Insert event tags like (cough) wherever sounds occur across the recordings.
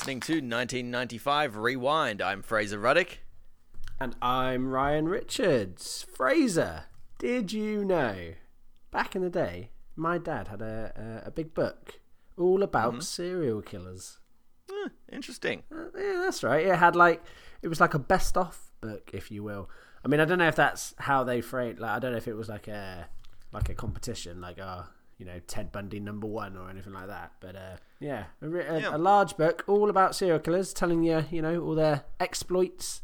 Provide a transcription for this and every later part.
Listening to 1995 Rewind. I'm Fraser Ruddick. And I'm Ryan Richards. Fraser, did you know? Back in the day, my dad had a, a, a big book all about Mm-hmm. serial killers. Interesting. Uh, yeah, that's right. It had like it was like a best of book, if you will. I mean, I don't know if that's how they framed. Like, I don't know if it was like a like a competition, like uh, you know, Ted Bundy number one or anything like that. But uh, yeah, a, a, Yeah. a large book all about serial killers, telling you, you know, all their exploits.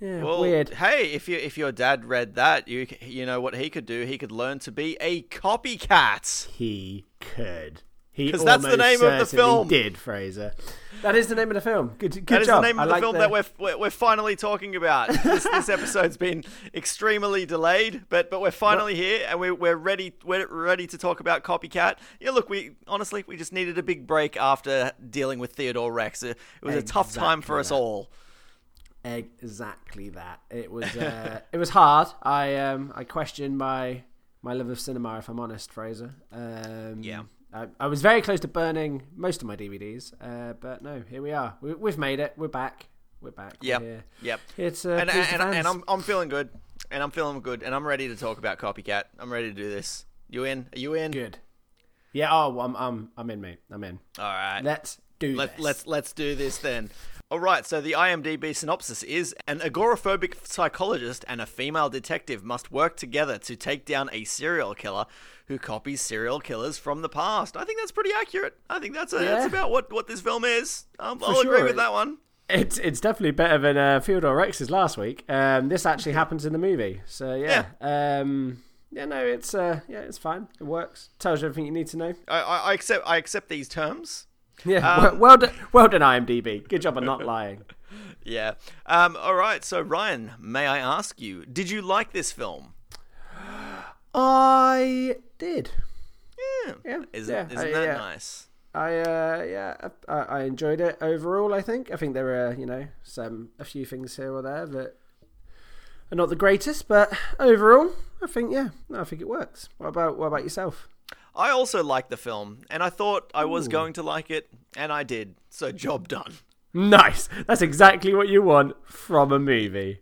Yeah, Well, weird. hey, if you if your dad read that, you you know what he could do? He could learn to be a copycat. He could. He 'Cause that's the name of the film. Did Fraser? That is the name of the film. Good, good That is job. the name I of the like film that we're, we're we're finally talking about. This, this (laughs) episode's been extremely delayed, but but we're finally here and we're we're ready we're ready to talk about Copycat. Yeah, look, we honestly we just needed a big break after dealing with Theodore Rex. It it was a tough time for us that. all. exactly that. It was uh, it was hard. I um I questioned my my love of cinema, if I'm honest, Fraser. Um, Yeah. I, I was very close to burning most of my DVDs, uh, but no, here we are. We, we've made it. We're back. We're back. We're Yep. It's uh, and the and, and. I'm I'm feeling good, and I'm feeling good, and I'm ready to talk about Copycat. I'm ready to do this. You in? Are you in? good. Yeah. Oh, I'm I'm I'm in, mate. I'm in. All right. Let's do Let, this. let's let's do this then. All right. So the IMDb synopsis is: an agoraphobic psychologist and a female detective must work together to take down a serial killer who copies serial killers from the past. I think that's pretty accurate. I think that's a, Yeah. that's about what what this film is. Um, I'll sure. agree with that one. It's it's definitely better than uh, Theodore Rex's last week. Um, this actually happens in the movie, so yeah. Um, yeah, no, it's uh, yeah, it's fine. It works. Tells you everything you need to know. I, I, I accept I accept these terms. Yeah, Um, well, well done, well done, IMDb. Good job of not lying. (laughs) Yeah. Um, all right. So Ryan, may I ask you, did you like this film? I did. Yeah. Yeah, Isn't, yeah, isn't I- that yeah. nice? I uh, yeah, I, I enjoyed it overall. I think. I think there are you know some a few things here or there that are not the greatest, but overall, I think yeah, I think it works. What about what about yourself? I also liked the film, and I thought I was Ooh. going to like it, and I did. So job done. Nice. That's exactly what you want from a movie.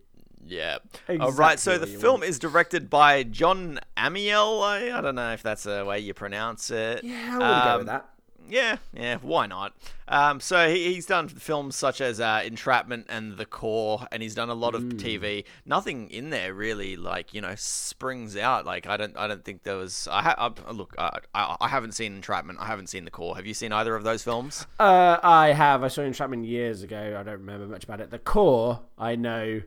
Yeah. All right. So the film is directed by Jon Amiel. I, I don't know if that's the way you pronounce it. Yeah, I to go Um, with that. Yeah, yeah, why not? Um, so he, he's done films such as uh, Entrapment and The Core, and he's done a lot of Mm. TV. Nothing in there really, like you know, springs out. Like I don't, I don't think there was. I, ha- I look, I, I, I haven't seen Entrapment. I haven't seen The Core. Have you seen either of those films? Uh, I have. I saw Entrapment years ago. I don't remember much about it. The core, I know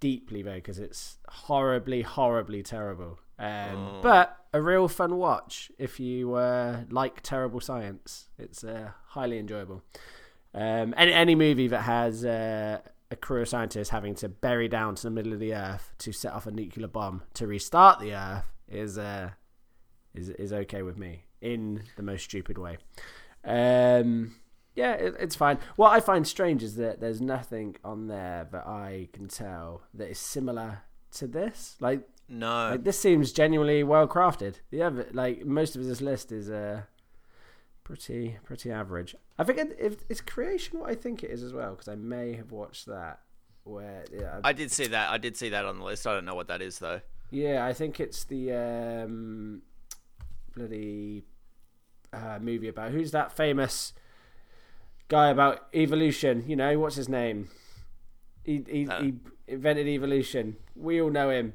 deeply though, because it's horribly, horribly terrible. Um, But a real fun watch if you uh, like terrible science. It's uh, highly enjoyable. Um, any any movie that has uh, a crew of scientists having to bury down to the middle of the earth to set off a nuclear bomb to restart the earth is uh, is is okay with me in the most stupid way. Um, yeah, it, it's fine. What I find strange is that there's nothing on there that I can tell that is similar to this. Like, No. like this seems genuinely well crafted. The other, like most of this list is uh, pretty pretty average. I think it, if it's creation what I think it is as well because I may have watched that. Where yeah, I did see that. I did see that on the list. I don't know what that is though. Yeah, I think it's the um, bloody uh, movie about who's that famous guy about evolution. You know what's his name? He he, Uh. he invented evolution. We all know him.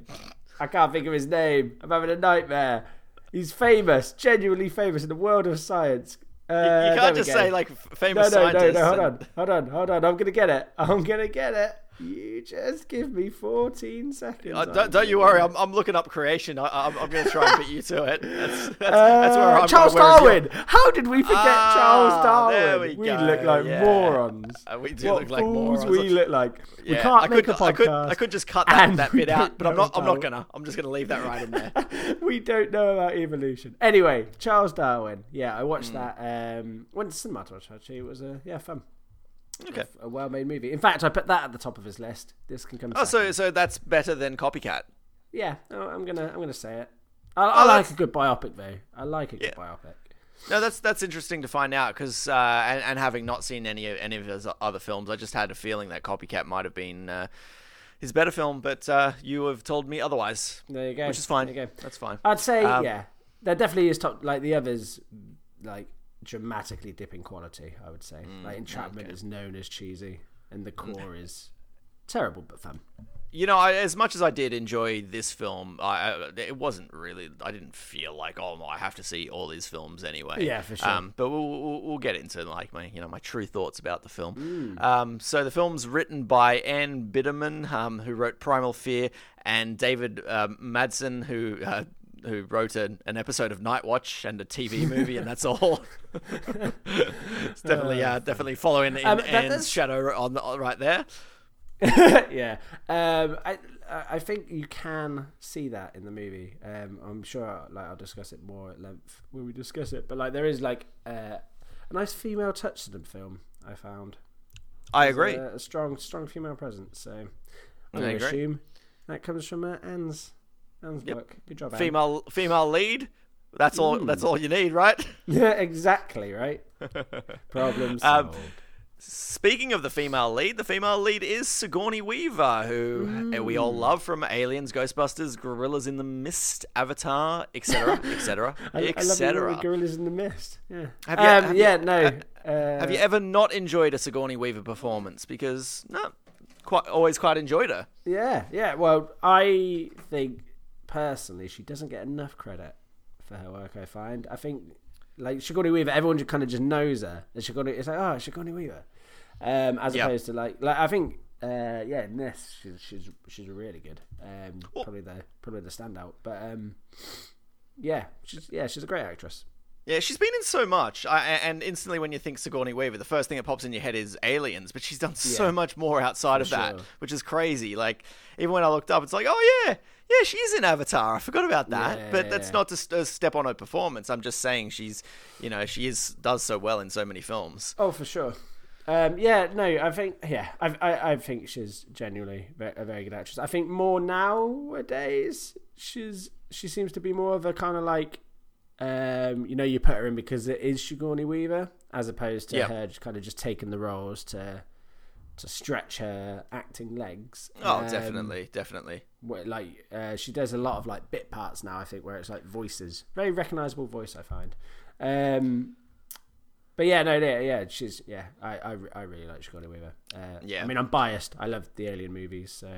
I can't think of his name. I'm having a nightmare. He's famous, genuinely famous in the world of science. Uh, You can't just go. say like no, famous no, no, scientists. no. Hold and- on, hold on, hold on. I'm gonna get it. I'm gonna get it. You just give me 14 seconds. Uh, don't, don't you worry. I'm, I'm looking up creation. I, I'm, I'm going to try and beat you to it. (laughs) That's, that's, that's Uh, where I'm Charles Darwin. How did we forget Ah, Charles Darwin? there we go, look like yeah. morons. Uh, we do what look like fools morons. we look like. we Yeah, can't I make could, a podcast. I could, I could just cut that, that bit out, but I'm not. I'm not gonna. I'm just gonna leave that right in there. (laughs) we don't know about evolution. Anyway, Charles Darwin. Yeah, I watched Hmm. that. Um, went to cinema to watch. Actually, it was a yeah fun. Okay. A well-made movie. In fact, I put that at the top of his list. This can come. Oh, so second. so that's better than Copycat. yeah, oh, I'm gonna I'm gonna say it. I, I Oh, like that's- a good biopic though. I like a good Yeah. biopic. No, that's that's interesting to find out because, uh, and, and having not seen any of any of his other films, I just had a feeling that Copycat might have been uh, his better film. But uh, you have told me otherwise, There you go. which is fine. There you go. That's fine. I'd say Um, yeah, there definitely is top like the others, like dramatically dipping quality. I would say Mm, like Entrapment is known as cheesy, and the core is terrible but fun. You know, I, as much as I did enjoy this film, I, it wasn't really. I didn't feel like, oh, no, I have to see all these films anyway. Yeah, for sure. Um, but we'll, we'll we'll get into like my you know my true thoughts about the film. Mm. Um, so the film's written by Ann Biderman, um, who wrote Primal Fear, and David um, Madsen, who. Uh, who wrote an, an episode of Night Watch and a TV movie, and that's all. (laughs) it's definitely, uh, definitely following in Um, Ann's shadow on the, right there. (laughs) yeah, um, I I I think you can see that in the movie. Um, I'm sure like I'll discuss it more at length when we discuss it. But like there is like uh, a nice female touch to the film. I found. I There's agree. A, a strong strong female presence. So I agree. assume that comes from uh, Ann's Yep. work. Good job, Ann. female female lead. That's all. That's all you need, right? (laughs) Yeah, exactly right. (laughs) Problem Um. Speaking of the female lead, the female lead is Sigourney Weaver, who uh, we all love from Aliens, Ghostbusters, Gorillas in the Mist, Avatar, etc., (laughs) etc., I, I love etc. gorillas in the mist. Yeah. Have you- um, have you- yeah. no. uh, uh, Have you ever not enjoyed a Sigourney Weaver performance? Because no, quite always quite enjoyed her. Yeah, yeah. Well, I think personally she doesn't get enough credit for her work. I find. I think like Sigourney Weaver, everyone just kind of just knows her. And Sigourney, it's like oh, Sigourney Weaver, um, as Yep. opposed to like like I think. Uh, yeah, this she's she's she's really good. Um, probably the probably the standout. But um, yeah, she's yeah she's a great actress. Yeah, she's been in so much, I, and instantly when you think Sigourney Weaver, the first thing that pops in your head is Aliens, but she's done so Yeah. much more outside of that, sure. which is crazy. Like even when I looked up, it's like, oh yeah, yeah, she's in Avatar. I forgot about that, Yeah, but that's not just a step on her performance. I'm just saying she's, you know, she is does so well in so many films. Oh, for sure. Um, yeah, no, I think yeah, I, I, I think she's genuinely a very good actress. I think more nowadays she's she seems to be more of a kind of like, um, you know, you put her in because it is Sigourney Weaver, as opposed to Yep. her just kind of just taking the roles to to stretch her acting legs. Oh, Um, definitely, definitely. where, like uh, she does a lot of like bit parts now. I think where it's like voices, very recognizable voice. I find. Um, but yeah, no, yeah, yeah, she's yeah. I I, I really like Sigourney Weaver. Uh, Yeah. I mean, I'm biased. I love the Alien movies, so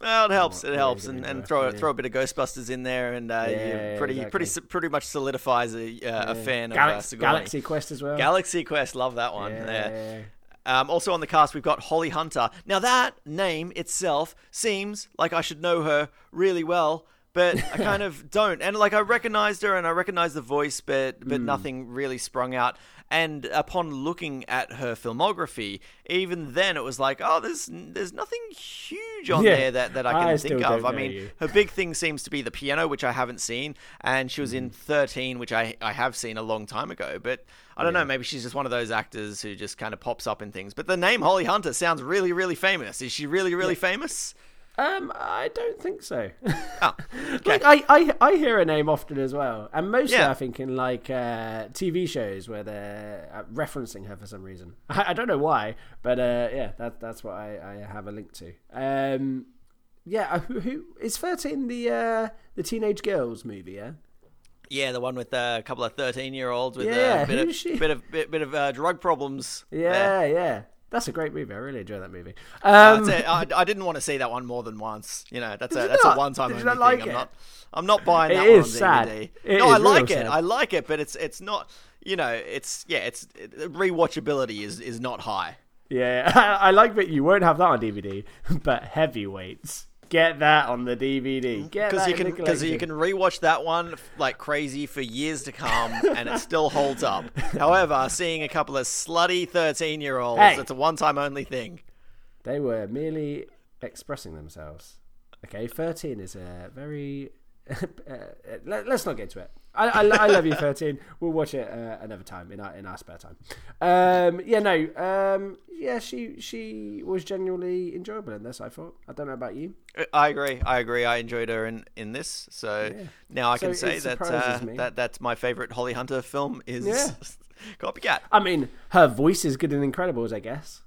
Well, it helps. It helps, and, and throw yeah. throw a bit of Ghostbusters in there, and uh, Yeah, you yeah, pretty exactly. pretty pretty much solidifies a uh, a fan of uh, Sigourney. Galaxy Quest as well. Galaxy Quest, love that one. yeah, yeah. yeah, yeah. Um, also on the cast, we've got Holly Hunter. Now, that name itself seems like I should know her really well, but I (laughs) kind of don't. And like I recognized her and I recognized the voice, but but Hmm. nothing really sprung out. And upon looking at her filmography, even then it was like, oh, there's there's nothing huge on Yeah, there that, that I can I think of. I mean, you. her big thing seems to be the piano, which I haven't seen, and she was in Hmm. 13, which I I have seen a long time ago. But I don't know, maybe she's just one of those actors who just kind of pops up in things. But the name Holly Hunter sounds really, really famous. Is she really, really famous? Um, I don't think so. Oh, (laughs) Like I, I, I hear her name often as well, and mostly Yeah. I think in like uh, TV shows where they're uh, referencing her for some reason. I, (laughs) I don't know why, but uh, yeah, that that's what I, I have a link to. Um, yeah, uh, who, who is thirteen the uh, the teenage girls movie? Yeah, yeah, the one with uh, a couple of 13 year olds with Yeah, a bit of she? bit of bit, bit of uh, drug problems. there. yeah, yeah. That's a great movie. I really enjoy that movie. Uh, Um, it. I, I didn't want to see that one more than once. You know, that's a that's not? a one time Did only you thing. like I'm not I'm not buying It that one is on sad. DVD. It no, I like it. sad. I like it, but it's it's not. You know, it's yeah, it's it, rewatchability is is not high. Yeah, I, (laughs) I like that you won't have that on DVD, (laughs) but heavyweights. Get that on the DVD. Because you can because you can rewatch that one like crazy for years to come, and it still holds up. (laughs) However, seeing a couple of slutty thirteen year olds, Hey. it's a one time only thing. They were merely expressing themselves. Okay, 13 is a very. (laughs) uh, let, us not get into it. I, I, I love you, thirteen. We'll watch it uh, another time in our in our spare time. Um, yeah, no, um, yeah, she she was genuinely enjoyable in this. I thought. I don't know about you. I agree. I agree. I enjoyed her in, in this. So Yeah. now I So can say that uh, that that's my favorite Holly Hunter film is Yeah. (laughs) Copycat. I mean, her voice is good in Incredibles, I guess.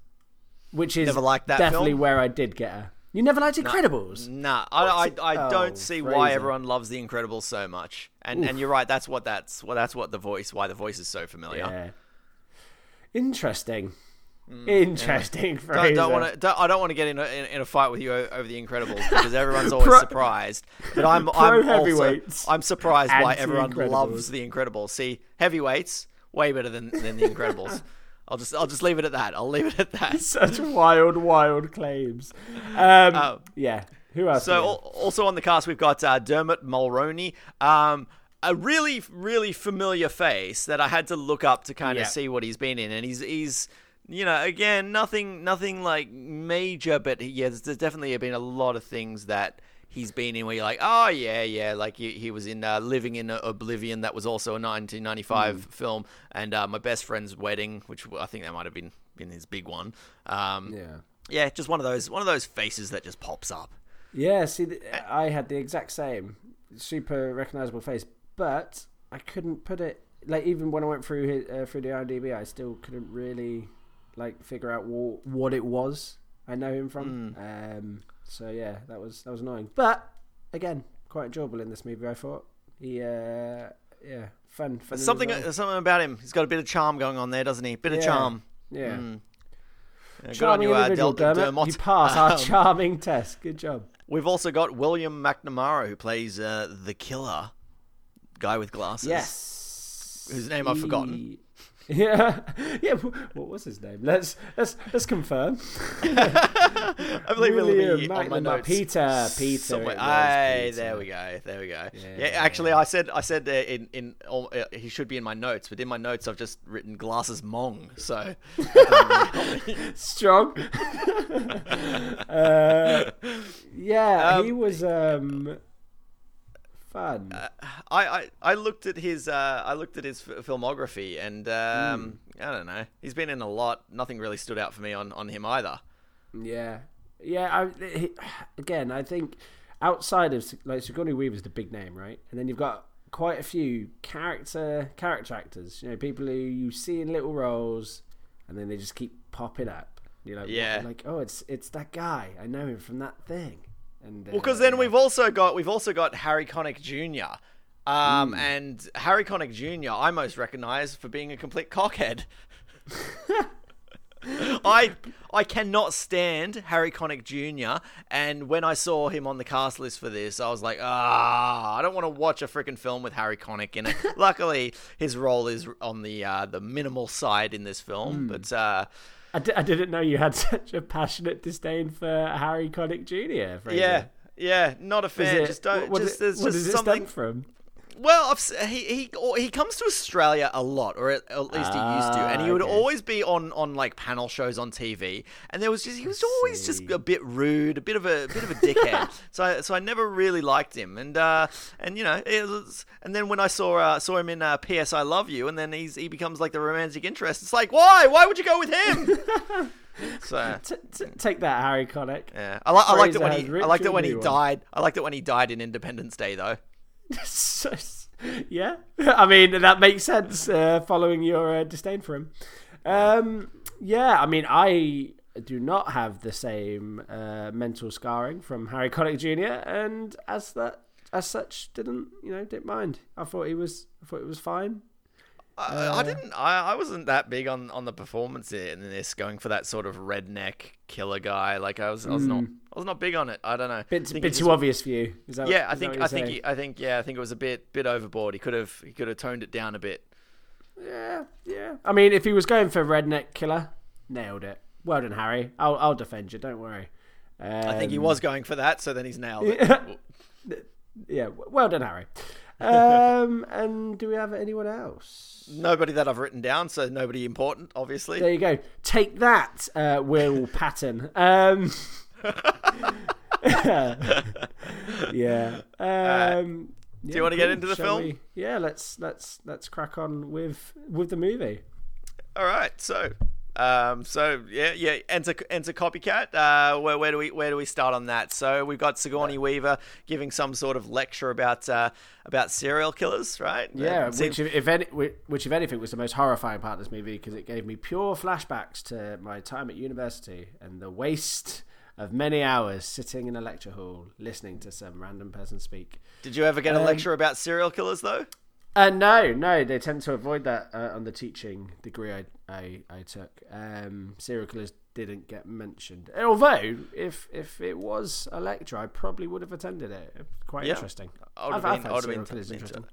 Which is Never liked that definitely film? where I did get her. You never liked Incredibles? Nah, I, I, I Oh, don't see why everyone loves The Incredibles so much. And and you're right. That's what that's well, that's what the voice why the voice is so familiar. Yeah. Interesting. Interesting. Mm, Don't, don't want to. I don't want to get in a, in, in a fight with you over the Incredibles (laughs) because everyone's always Pro- surprised. But I'm (laughs) I'm also I'm surprised why everyone loves the Incredibles. See, heavyweights way better than, than the Incredibles. (laughs) I'll just I'll just leave it at that. I'll leave it at that. (laughs) Such wild, wild claims. Um, Oh. yeah. Who else? So al- also on the cast we've got uh, Dermot Mulroney, um, a really really familiar face that I had to look up to kind of Yeah. see what he's been in, and he's he's you know again nothing nothing like major, but yeah, there's, there's definitely been a lot of things that. He's been in where you're like, oh yeah, yeah, like he, he was in uh, Living in Oblivion, that was also a 1995 Hmm. film, and uh, My Best Friend's Wedding, which I think that might have been been his big one. Um. Yeah. yeah, just one of those one of those faces that just pops up. Yeah, see, th- I had the exact same super recognizable face, but I couldn't put it like even when I went through his, uh, through the IMDb, I still couldn't really like figure out wa- what it was I know him from. Hmm. Um, so yeah, that was that was annoying, but again, quite enjoyable in this movie. I thought he, uh, yeah, fun, fun. Something, something about him. He's got a bit of charm going on there, doesn't he? Bit of charm. yeah. Mm. Yeah, good on Charming you, uh, Del- Dermot. Dermot. You pass our (laughs) Um, charming test. Good job. We've also got William McNamara, who plays uh, the killer guy with glasses. Yes. Whose name I've forgotten. (laughs) Yeah, yeah. What was his name? Let's let's let's confirm. (laughs) (laughs) I believe it'll William be on my notes. Peter, Peter. Somewhere. Aye, Peter. there we go. There we go. Yeah, Yeah. actually, I said, I said uh, in in all, uh, he should be in my notes, but in my notes I've just written glasses Mong. So Strong. uh, yeah, Um, he was um, fun. I, I, I looked at his uh, I looked at his f- filmography, and um, Hmm. I don't know. He's been in a lot. Nothing really stood out for me on, on him either. Yeah, yeah. I, he, again, I think outside of like Sigourney Weaver's the big name, right? And then you've got quite a few character character actors. You know, people who you see in little roles, and then they just keep popping up. You're like, Yeah. like oh, it's it's that guy. I know him from that thing. And Well, because uh, then we've also got we've also got Harry Connick Jr. Um, Hmm. and Harry Connick Jr. I most recognise for being a complete cockhead. (laughs) I I cannot stand Harry Connick Jr. And when I saw him on the cast list for this, I was like, ah, I don't want to watch a freaking film with Harry Connick in it. (laughs) Luckily, his role is on the uh, the minimal side in this film, but. Uh, I, didn't know you had (laughs) such a passionate disdain for Harry Connick Jr. Fraser. yeah, yeah, not a fan. it- just don't. what- just is- there's just does it something. stem from? Well, I've, he he he comes to Australia a lot, or at, at least he used to, and he Ah, would okay. always be on, on like panel shows on TV. And there was just he was always just a bit rude, a bit of a, bit of a dickhead. (laughs) so I, so I never really liked him. And uh and you know it was, and then when I saw uh, saw him in uh, P.S. I Love You, and then he's he becomes like the romantic interest. It's like why why would you go with him? (laughs) so. T- t- take that, Harry Connick. Yeah, I, li- I liked it when he I liked it when he died. I liked it when he died in Independence Day though. (laughs) Yeah, (laughs) I mean that makes sense. Uh, following your uh, disdain for him, um, yeah. I mean, I do not have the same uh, mental scarring from Harry Connick Jr. and as that as such didn't you know didn't mind. I thought he was I thought it was fine. I, Uh, I didn't. I, I wasn't that big on, on the performance in this, going for that sort of redneck killer guy. Like I was, I was not, I was not big on it. I don't know. Bit, bit too obvious for you. Is that, Yeah, I think, I you're think, I think, yeah, I think it was a bit, bit overboard. He could have, he could have toned it down a bit. Yeah, yeah. I mean, if he was going for redneck killer, nailed it. Well done, Harry. I'll I'll defend you. Don't worry. I think he Um, was going for that, so then he's nailed it. (laughs) Yeah, well done, Harry. (laughs) Um, and do we have anyone else? Nobody that I've written down, so nobody important, obviously. There you go. Take that, uh, Will Patton. Um, (laughs) yeah. Um, Do you want to get into the film? we? Yeah, let's let's let's crack on with with the movie. All right, so um, so yeah, yeah, enter enter copycat. Uh, where, where do we where do we start on that? So we've got Sigourney Weaver giving some sort of lecture about uh, about serial killers, right? Yeah, which if, if any, which if anything was the most horrifying part of this movie because it gave me pure flashbacks to my time at university and the waste of many hours sitting in a lecture hall listening to some random person speak. did you ever get a um, lecture about serial killers though? Uh, no, no, they tend to avoid that uh, on the teaching degree I I, I took. Um, serial killers didn't get mentioned. Although, if if it was a lecture, I probably would have attended it. Quite Yeah. interesting. I would have I've- been, had I would serial have been interesting.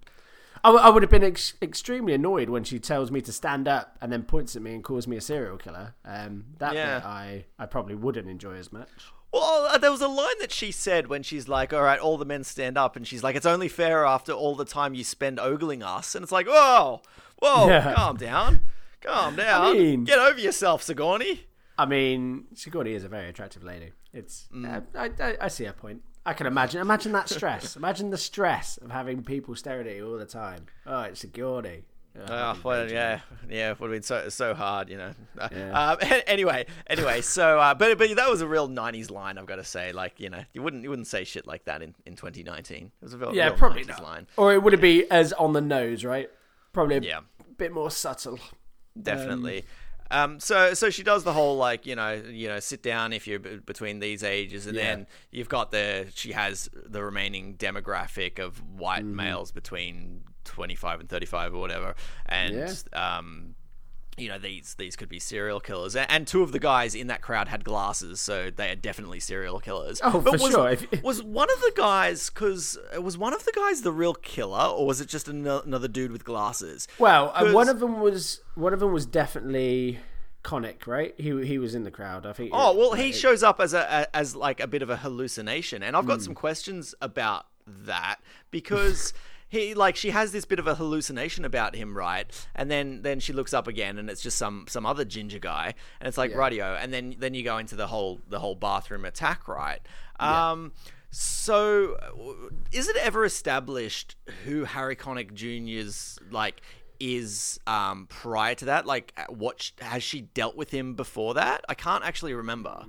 I, w- I would have been ex- extremely annoyed when she tells me to stand up and then points at me and calls me a serial killer. Um, that Yeah. bit I, I probably wouldn't enjoy as much. Well, uh, there was a line that she said when she's like, "All right, all the men stand up," and she's like, "It's only fair after all the time you spend ogling us." And it's like, "Whoa, whoa, Yeah. calm down, calm down, mean- get over yourself, Sigourney." I mean, Sigourney is a very attractive lady. It's uh, I, I, I see her point. I can imagine. Imagine that stress. imagine the stress of having people staring at you all the time. Oh, it's Sigourney. Oh, Oh, well, yeah, yeah, it would have been so so hard, you know. Yeah. (laughs) Um, (laughs) anyway, anyway, so uh, but but that was a real '90s line, I've got to say. Like, you know, you wouldn't you wouldn't say shit like that in, in 2019. It was a real, Yeah, real probably 90s not. line. Or it would be as on the nose, right? Probably a Yeah. bit more subtle. definitely. Um, so so she does the whole like you know you know sit down if you're b- between these ages, and Yeah. then you've got the she has the remaining demographic of white Mm-hmm. males between 25 and 35 or whatever, and um, you know these these could be serial killers, and two of the guys in that crowd had glasses, so they are definitely serial killers. Oh, But for was, sure. Was one of the guys because was one of the guys the real killer, or was it just ano- another dude with glasses? Well, uh, one of them was one of them was definitely Connick, right? He he was in the crowd. I think. Oh well, it- he shows up as a, as like a bit of a hallucination, and I've got some questions about that because he like she has this bit of a hallucination about him, right? And then then she looks up again, and it's just some some other ginger guy, and it's like Yeah. radio, and then then you go into the whole the whole bathroom attack, right? Um. So, is it ever established who Harry Connick Jr.'s like is um, prior to that? Like, uh, what sh- has she dealt with him before that? I can't actually remember.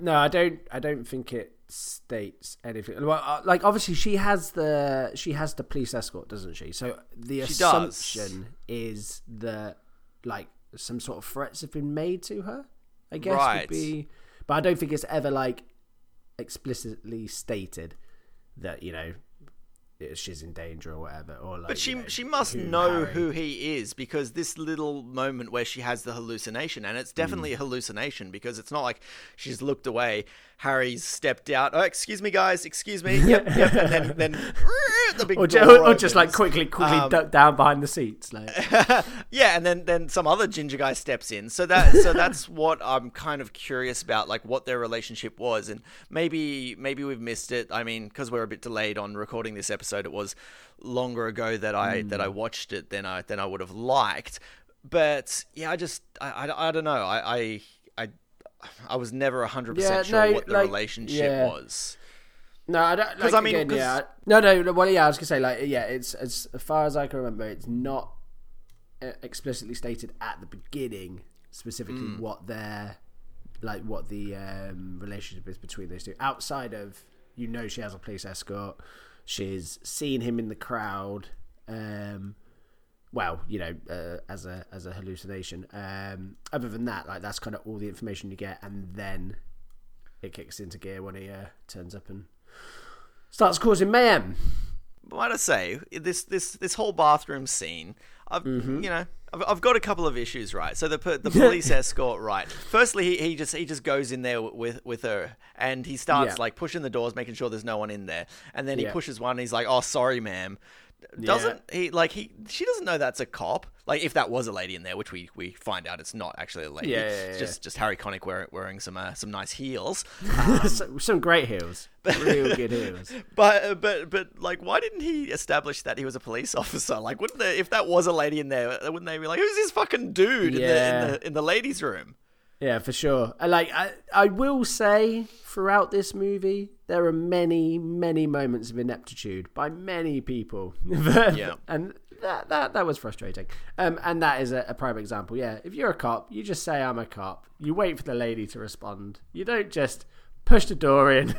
No, I don't. I don't think it states anything. Well, uh, like obviously she has the she has the police escort, doesn't she? So the She does. assumption is that like some sort of threats have been made to her. I guess Right. would be, but I don't think it's ever like explicitly stated that you know she's in danger or whatever. Or like, But she you know, she must who know Harry- who he is because this little moment where she has the hallucination, and it's definitely a Hmm. hallucination because it's not like she's looked away. Harry's stepped out. Oh, excuse me, guys. Excuse me. Yep, yep. And then (laughs) then (laughs) the big Or, ju- door or just like quickly, quickly Um, duck down behind the seats. Like, (laughs) yeah, and then then some other ginger guy steps in. So that so that's what I'm kind of curious about, like what their relationship was, and maybe maybe we've missed it. I mean, because we're a bit delayed on recording this episode, it was longer ago that I that I Hmm. watched it than I than I would have liked. But yeah, I just I I, I don't know. I I I, I was never hundred Yeah, percent sure no, what the like, relationship yeah. was. No, I don't. 'Cause, Like, I mean, again, yeah, no, no. Well, yeah, I was gonna say, like, yeah, it's as far as I can remember, it's not uh, explicitly stated at the beginning specifically Hmm. what their, like, what the um, relationship is between those two. Outside of, you know, she has a police escort. She's seen him in the crowd. Um, well, you know, uh, as a as a hallucination. Um, other than that, like, that's kind of all the information you get, and then it kicks into gear when he uh, turns up and starts causing mayhem. might I say this this this whole bathroom scene? I've Mm-hmm. you know I've, I've got a couple of issues right. So the the (laughs) police escort right. Firstly, he, he just he just goes in there with with her and he starts Yeah. like pushing the doors, making sure there's no one in there. And then he Yeah. pushes one. and He's like, "Oh, sorry, ma'am." Doesn't he like he? She doesn't know that's a cop. Like if that was a lady in there, which we, we find out it's not actually a lady. Yeah, yeah, it's yeah. just just Harry Connick wearing wearing some uh, some nice heels. some, some great heels, real good heels. (laughs) But uh, but but like, why didn't he establish that he was a police (laughs) officer? Like, wouldn't they, if that was a lady in there, wouldn't they be like, who's this fucking dude in, the, in the in the ladies' room? Yeah, for sure. I Like I, I will say, throughout this movie, there are many, many moments of ineptitude by many people. (laughs) Yeah. and that that that was frustrating. Um, and that is a, a prime example. Yeah, if you're a cop, you just say I'm a cop. You wait for the lady to respond. You don't just push the door in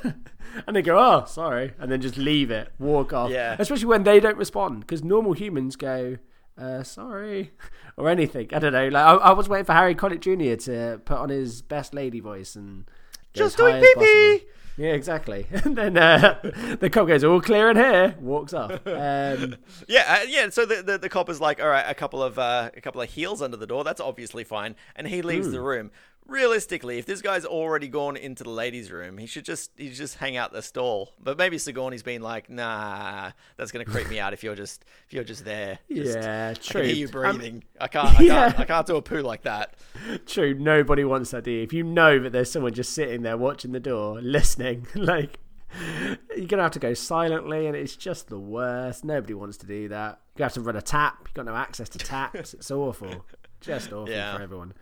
(laughs) and they go, "Oh, sorry," and then just leave it, walk off. Yeah. Especially when they don't respond, because normal humans go. Uh, sorry, (laughs) or anything. I don't know. Like I, I was waiting for Harry Connick Jr. to put on his best lady voice and Just doing as pee-pee. Yeah, exactly. (laughs) And then uh, the cop goes, "All clear in here." Walks off. (laughs) Um, Yeah, uh, yeah. So the, the the cop is like, all right, a couple of uh, a couple of heels under the door. That's obviously fine, and he leaves Hmm. the room. Realistically, if this guy's already gone into the ladies' room, he should just he should just hang out the stall. But maybe Sigourney's been like, nah, that's gonna creep me out if you're just if you're just there. (laughs) Just- yeah, I true. can hear you Um, breathing. I can't. I (laughs) yeah. can't. I can't do a poo like that. (laughs) True, nobody wants that, do you? If you know that there's someone just sitting there watching the door, listening, like you're gonna have to go silently, and it's just the worst. Nobody wants to do that. You have to run a tap. You have got no access to taps. It's awful, just awful Yeah. for everyone.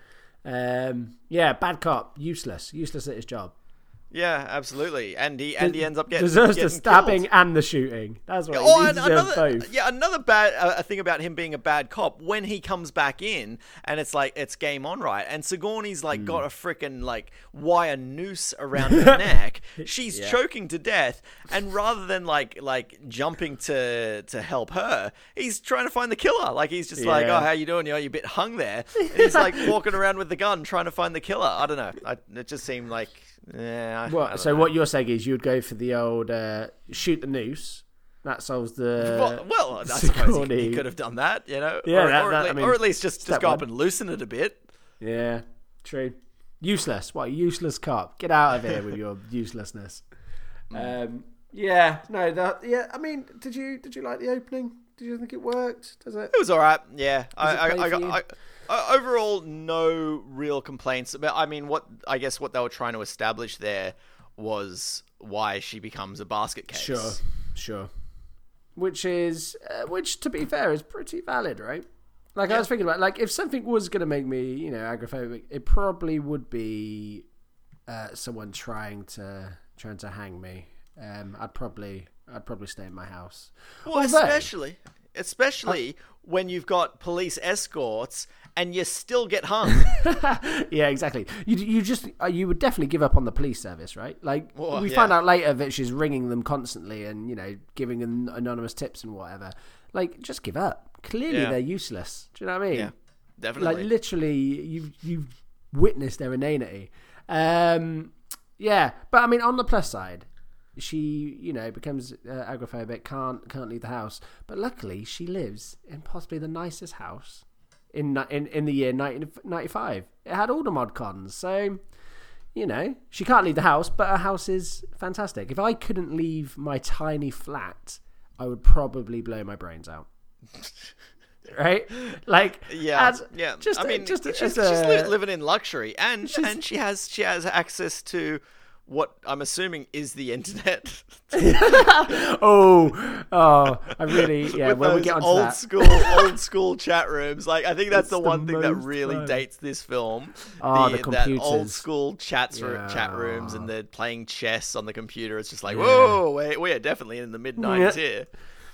Um, yeah, bad cop, useless, useless at his job. Yeah, absolutely. And he and he ends up getting deserves the stabbing killed. and the shooting. That's what Oh, he to another both. yeah, another bad uh, thing about him being a bad cop when he comes back in and it's like it's game on, right? And Sigourney's like got a freaking like wire noose around her (laughs) neck. She's Yeah. choking to death, and rather than like like jumping to to help her, he's trying to find the killer. Like he's just like, oh, how you doing? You're, you're a bit hung there. (laughs) And he's like walking around with the gun trying to find the killer. I don't know. I, it just seemed like. Yeah, I- I What, don't so know. what you're saying is you'd go for the old uh, shoot the noose. That solves the. Well, well I suppose he, he could have done that, you know, Yeah, or, that- or, that- at, I mean, or at least just, just go up and loosen it a bit. Yeah, true. Useless. What a useless cop. Get out of here with your (laughs) uselessness. Um, yeah, no, that. Yeah, I mean, did you did you like the opening? Did you think it worked? Does it? It was all right. Yeah, I, I, I, got. I, I, overall no real complaints. But I mean, what I guess what they were trying to establish there was why she becomes a basket case. Sure, sure. Which is, uh, which to be fair, is pretty valid, right? Like I was thinking about, like if something was going to make me, you know, agoraphobic, it probably would be uh, someone trying to trying to hang me. Um, I'd probably, I'd probably stay in my house. Well, Although- especially especially when you've got police escorts and you still get hung. (laughs) yeah, exactly. You you just uh, you would definitely give up on the police service, right? Like Well, we yeah. find out later that she's ringing them constantly and you know giving them anonymous tips and whatever. Like just give up. Clearly Yeah. they're useless. Do you know what I mean? yeah, definitely. Like literally, you've you've witnessed their inanity. Um, yeah, but I mean, on the plus side, she you know becomes uh, agoraphobic, can't can't leave the house. But luckily, she lives in possibly the nicest house in in in the year 1995. It had all the mod cons, so. You know, she can't leave the house, but her house is fantastic. If I couldn't leave my tiny flat, I would probably blow my brains out. (laughs) right? Like, Yeah, yeah. Just, I mean, just, she's, she's a- li- living in luxury, and and she has she has access to what I'm assuming is the internet. (laughs) oh, oh, I really, (laughs) yeah. with When we get onto old that, school old school chat rooms. Like I think that's It's the the one thing that really fun. dates this film. Oh, the that old school chats ro- chat rooms and they're playing chess on the computer. It's just like Yeah. whoa, we we are definitely in the mid nineties Yeah. here.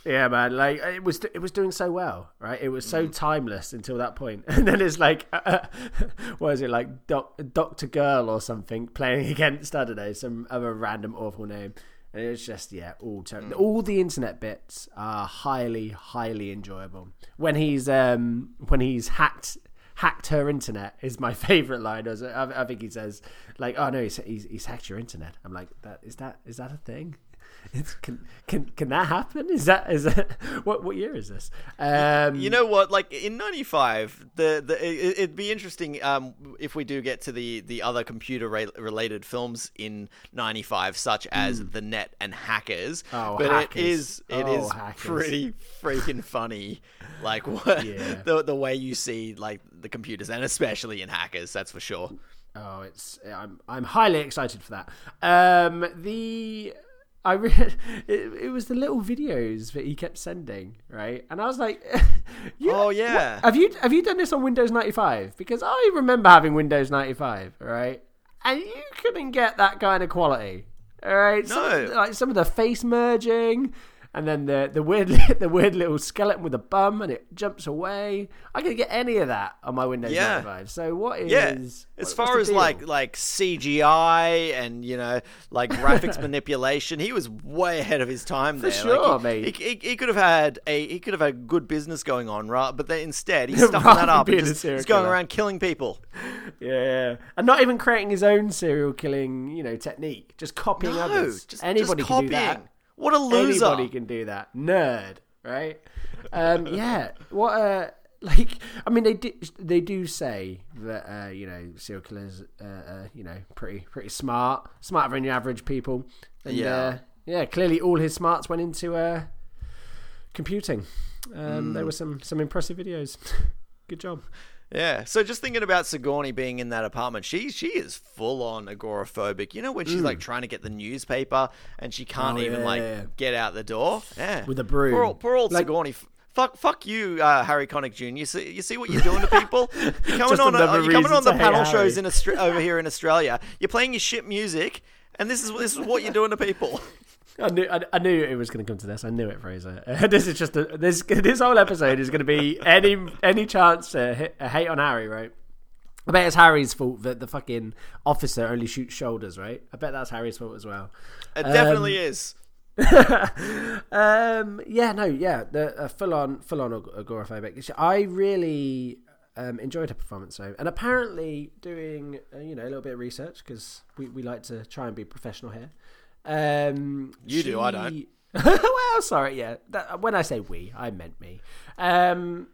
Yeah, man, like it was, it was doing so well, right? It was so timeless until that point, (laughs) and then it's like, (laughs) what is it like, Doc, Doctor Girl or something playing (laughs) against I don't know some other random awful name. And it was just yeah, all ter- Mm. all the internet bits are highly, highly enjoyable. When he's um when he's hacked hacked her internet is my favorite line. I, I think he says like, oh no, he's, he's he's hacked your internet. I'm like, that is that is that a thing? It's, can can can that happen? Is that is that what what year is this? Um, You know what? Like in '95, the the it, it'd be interesting um, if we do get to the the other computer ra- related films in '95, such as The Net and Hackers. Oh, but Hackers. it is it is Oh, Hackers. pretty freaking funny. Like what Yeah. the the way you see like the computers, and especially in Hackers, that's for sure. Oh, it's I'm I'm highly excited for that. Um, the I re- (laughs) it, it was the little videos that he kept sending, right? And I was like, (laughs) you, Oh, yeah. what- have you have you done this on Windows ninety five? Because I remember having Windows ninety five, right? And you couldn't get that kind of quality, all right? Some, like some of the face merging. And then the the weird (laughs) the weird little skeleton with a bum and it jumps away. I couldn't get any of that on my Windows Yeah. 95. So what is Yeah, as what's far as deal? like like CGI and you know like (laughs) graphics manipulation, he was way ahead of his time there. sure, like, he, mate. He, he, he could have had a he could have had good business going on, right? But then instead he's (laughs) stuffing that up and just, just going killer. around killing people. Yeah, and not even creating his own serial killing, you know, technique. Just copying No, others. just Anybody just can do that. What a loser! Anybody can do that. Nerd, right? Um, (laughs) yeah. What? Uh, like, I mean, they do. They do say that uh, you know serial killers, uh, uh, you know, pretty pretty smart, smarter than your average people. And, Yeah. Uh, yeah. Clearly, all his smarts went into uh, computing. Um, Mm. There were some some impressive videos. (laughs) Good job. Yeah. So just thinking about Sigourney being in that apartment, she she is full on agoraphobic. You know when she's like trying to get the newspaper and she can't Mm. Oh, even yeah, like get out the door. Yeah. With a broom. Poor, old- poor old Like- Sigourney. Fuck, fuck you, uh, Harry Connick Jr. You see, you see what you're doing to people? (laughs) You're coming on, uh, you're coming on the panel shows in Austra- over here in Australia. You're playing your shit music, and this is this is what you're doing to people. (laughs) I knew, I, I knew it was going to come to this. I knew it, Fraser. (laughs) this is just a, this. This whole episode is going to be any any chance to hit, a hate on Harry, right? I bet it's Harry's fault that the fucking officer only shoots shoulders, right? I bet that's Harry's fault as well. It definitely is. (laughs) um, yeah, no, yeah, the uh, full on, full on ag- agoraphobic. I really um, enjoyed her performance, though, and apparently doing uh, you know a little bit of research because we, we like to try and be professional here. Um, You do, I don't. (laughs) well, sorry, yeah. That, when I say we, I meant me. Um,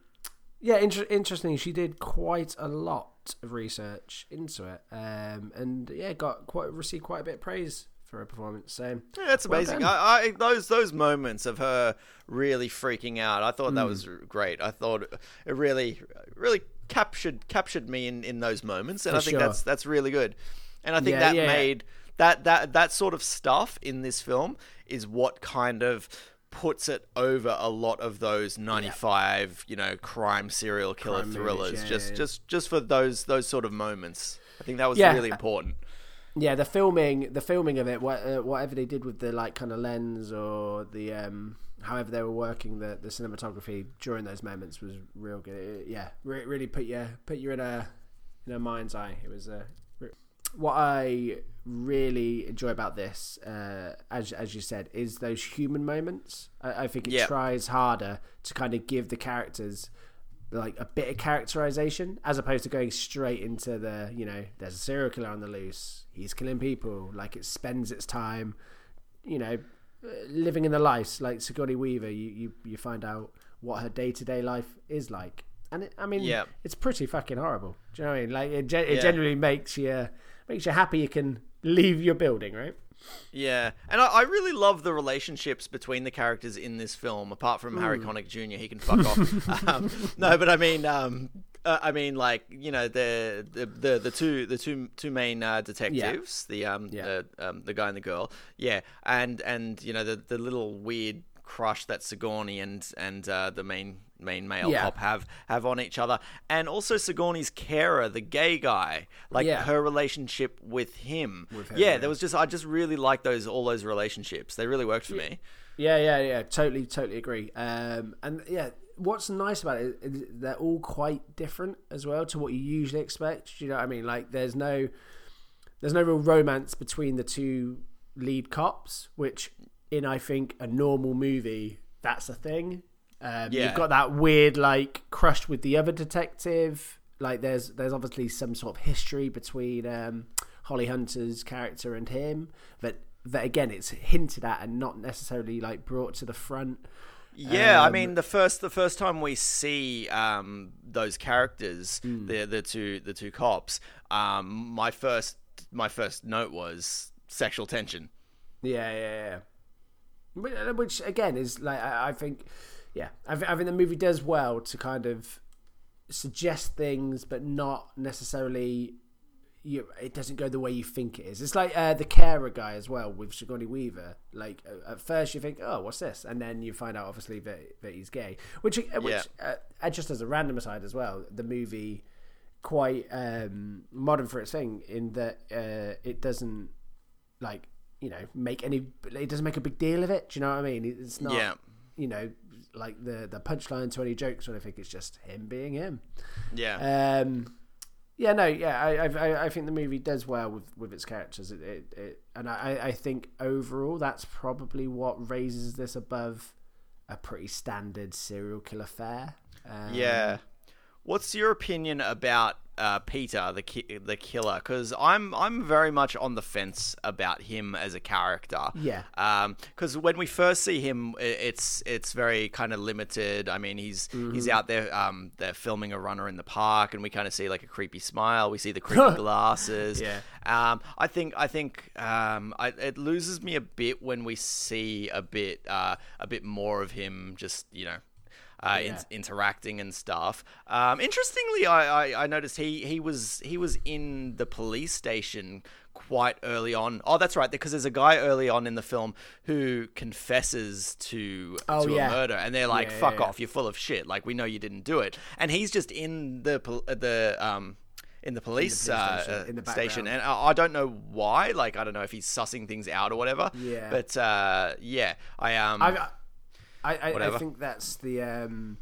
yeah, inter- interesting. She did quite a lot of research into it, um, and yeah, got quite received quite a bit of praise for her performance. So Yeah, that's amazing. done. I, I those those moments of her really freaking out, I thought Hmm. that was great. I thought it really really captured captured me in, in those moments, and For I think sure. that's that's really good. And I think Yeah, that yeah. made that that that sort of stuff in this film is what kind of puts it over a lot of those 95 you know crime serial killer Crime movies, thrillers. yeah, just yeah, just just for those those sort of moments. I think that was really important. Yeah, the filming, the filming of it, what, uh, whatever they did with the like kind of lens or the um, however they were working the, the cinematography during those moments was real good. It- yeah, re- really put you put you in a in a mind's eye. It was re- what I really enjoy about this, uh, as as you said, is those human moments. I, I think it Yeah. tries harder to kind of give the characters like a bit of characterization as opposed to going straight into the you know there's a serial killer on the loose he's killing people like it spends its time you know living in the life like Sigourney Weaver you you, you find out what her day-to-day life is like and it, I mean Yeah. it's pretty fucking horrible do you know what I mean like it, it Yeah. generally makes you makes you happy you can leave your building right Yeah, and I, I really love the relationships between the characters in this film. Apart from Harry Hmm. Connick Jr., he can fuck off. (laughs) um, no, but I mean, um, uh, I mean, like you know, the the the, the two the two two main uh, detectives, the um Yeah. the um the guy and the girl, yeah, and and you know the the little weird crush that Sigourney and and uh, the main main male Yeah. cop have have on each other, and also Sigourney's carer, the gay guy, like Yeah. her relationship with him. him, yeah, yeah. there was just I just really like those all those relationships. They really worked for me. Yeah, yeah, yeah. Totally, totally agree. Um, and yeah, what's nice about it is they're all quite different as well to what you usually expect. You know what I mean? Like, there's no, there's no real romance between the two lead cops, which in I think a normal movie that's a thing. Um, Yeah. You've got that weird like crush with the other detective. Like, there's there's obviously some sort of history between um, Holly Hunter's character and him, but that again it's hinted at and not necessarily like brought to the front. Yeah, I Um, mean the first the first time we see um, those characters, Hmm. the the two the two cops, um, my first my first note was sexual tension. Yeah, yeah, yeah. Which- uh, again is like I, I think, yeah, I, I think the movie does well to kind of suggest things, but not necessarily you it doesn't go the way you think it is. It's like uh, the carer guy as well with Sigourney Weaver. Like uh, at first you think, oh, what's this, and then you find out obviously that that he's gay. Which uh, which Yeah. uh, just as a random aside as well, the movie quite um, modern for its thing in that uh, it doesn't like you know make any it doesn't make a big deal of it. Do you know what I mean? It's not Yeah. you know like the the punchline to any jokes or anything. It's just him being him. Yeah. Um, yeah, no, yeah, I, I, I think the movie does well with, with its characters. It, it, it and I, I think overall that's probably what raises this above a pretty standard serial killer fare. Um, Yeah. What's your opinion about uh, Peter, the ki- the killer? Because I'm I'm very much on the fence about him as a character. Yeah. Because when we first see him, it's it's very kind of limited. I mean, he's he's out there. Um, they're filming a runner in the park, and we kind of see like a creepy smile. We see the creepy (laughs) glasses. Yeah. Um, I think I think um, I, it loses me a bit when we see a bit uh, a bit more of him. Just you know. Uh, in- interacting and stuff. Um, interestingly, I, I, I noticed he, he was he was in the police station quite early on. Oh, that's right, because there's a guy early on in the film who confesses to Oh, to yeah. a murder, and they're like, Yeah, yeah, "Fuck yeah. off, you're full of shit." Like we know you didn't do it, and he's just in the pol- uh, the um. In the police, police uh, station, uh, in the station, and I, I don't know why. Like, I don't know if he's sussing things out or whatever. Yeah. But uh, yeah, I um, I, I, I, I think that's the um,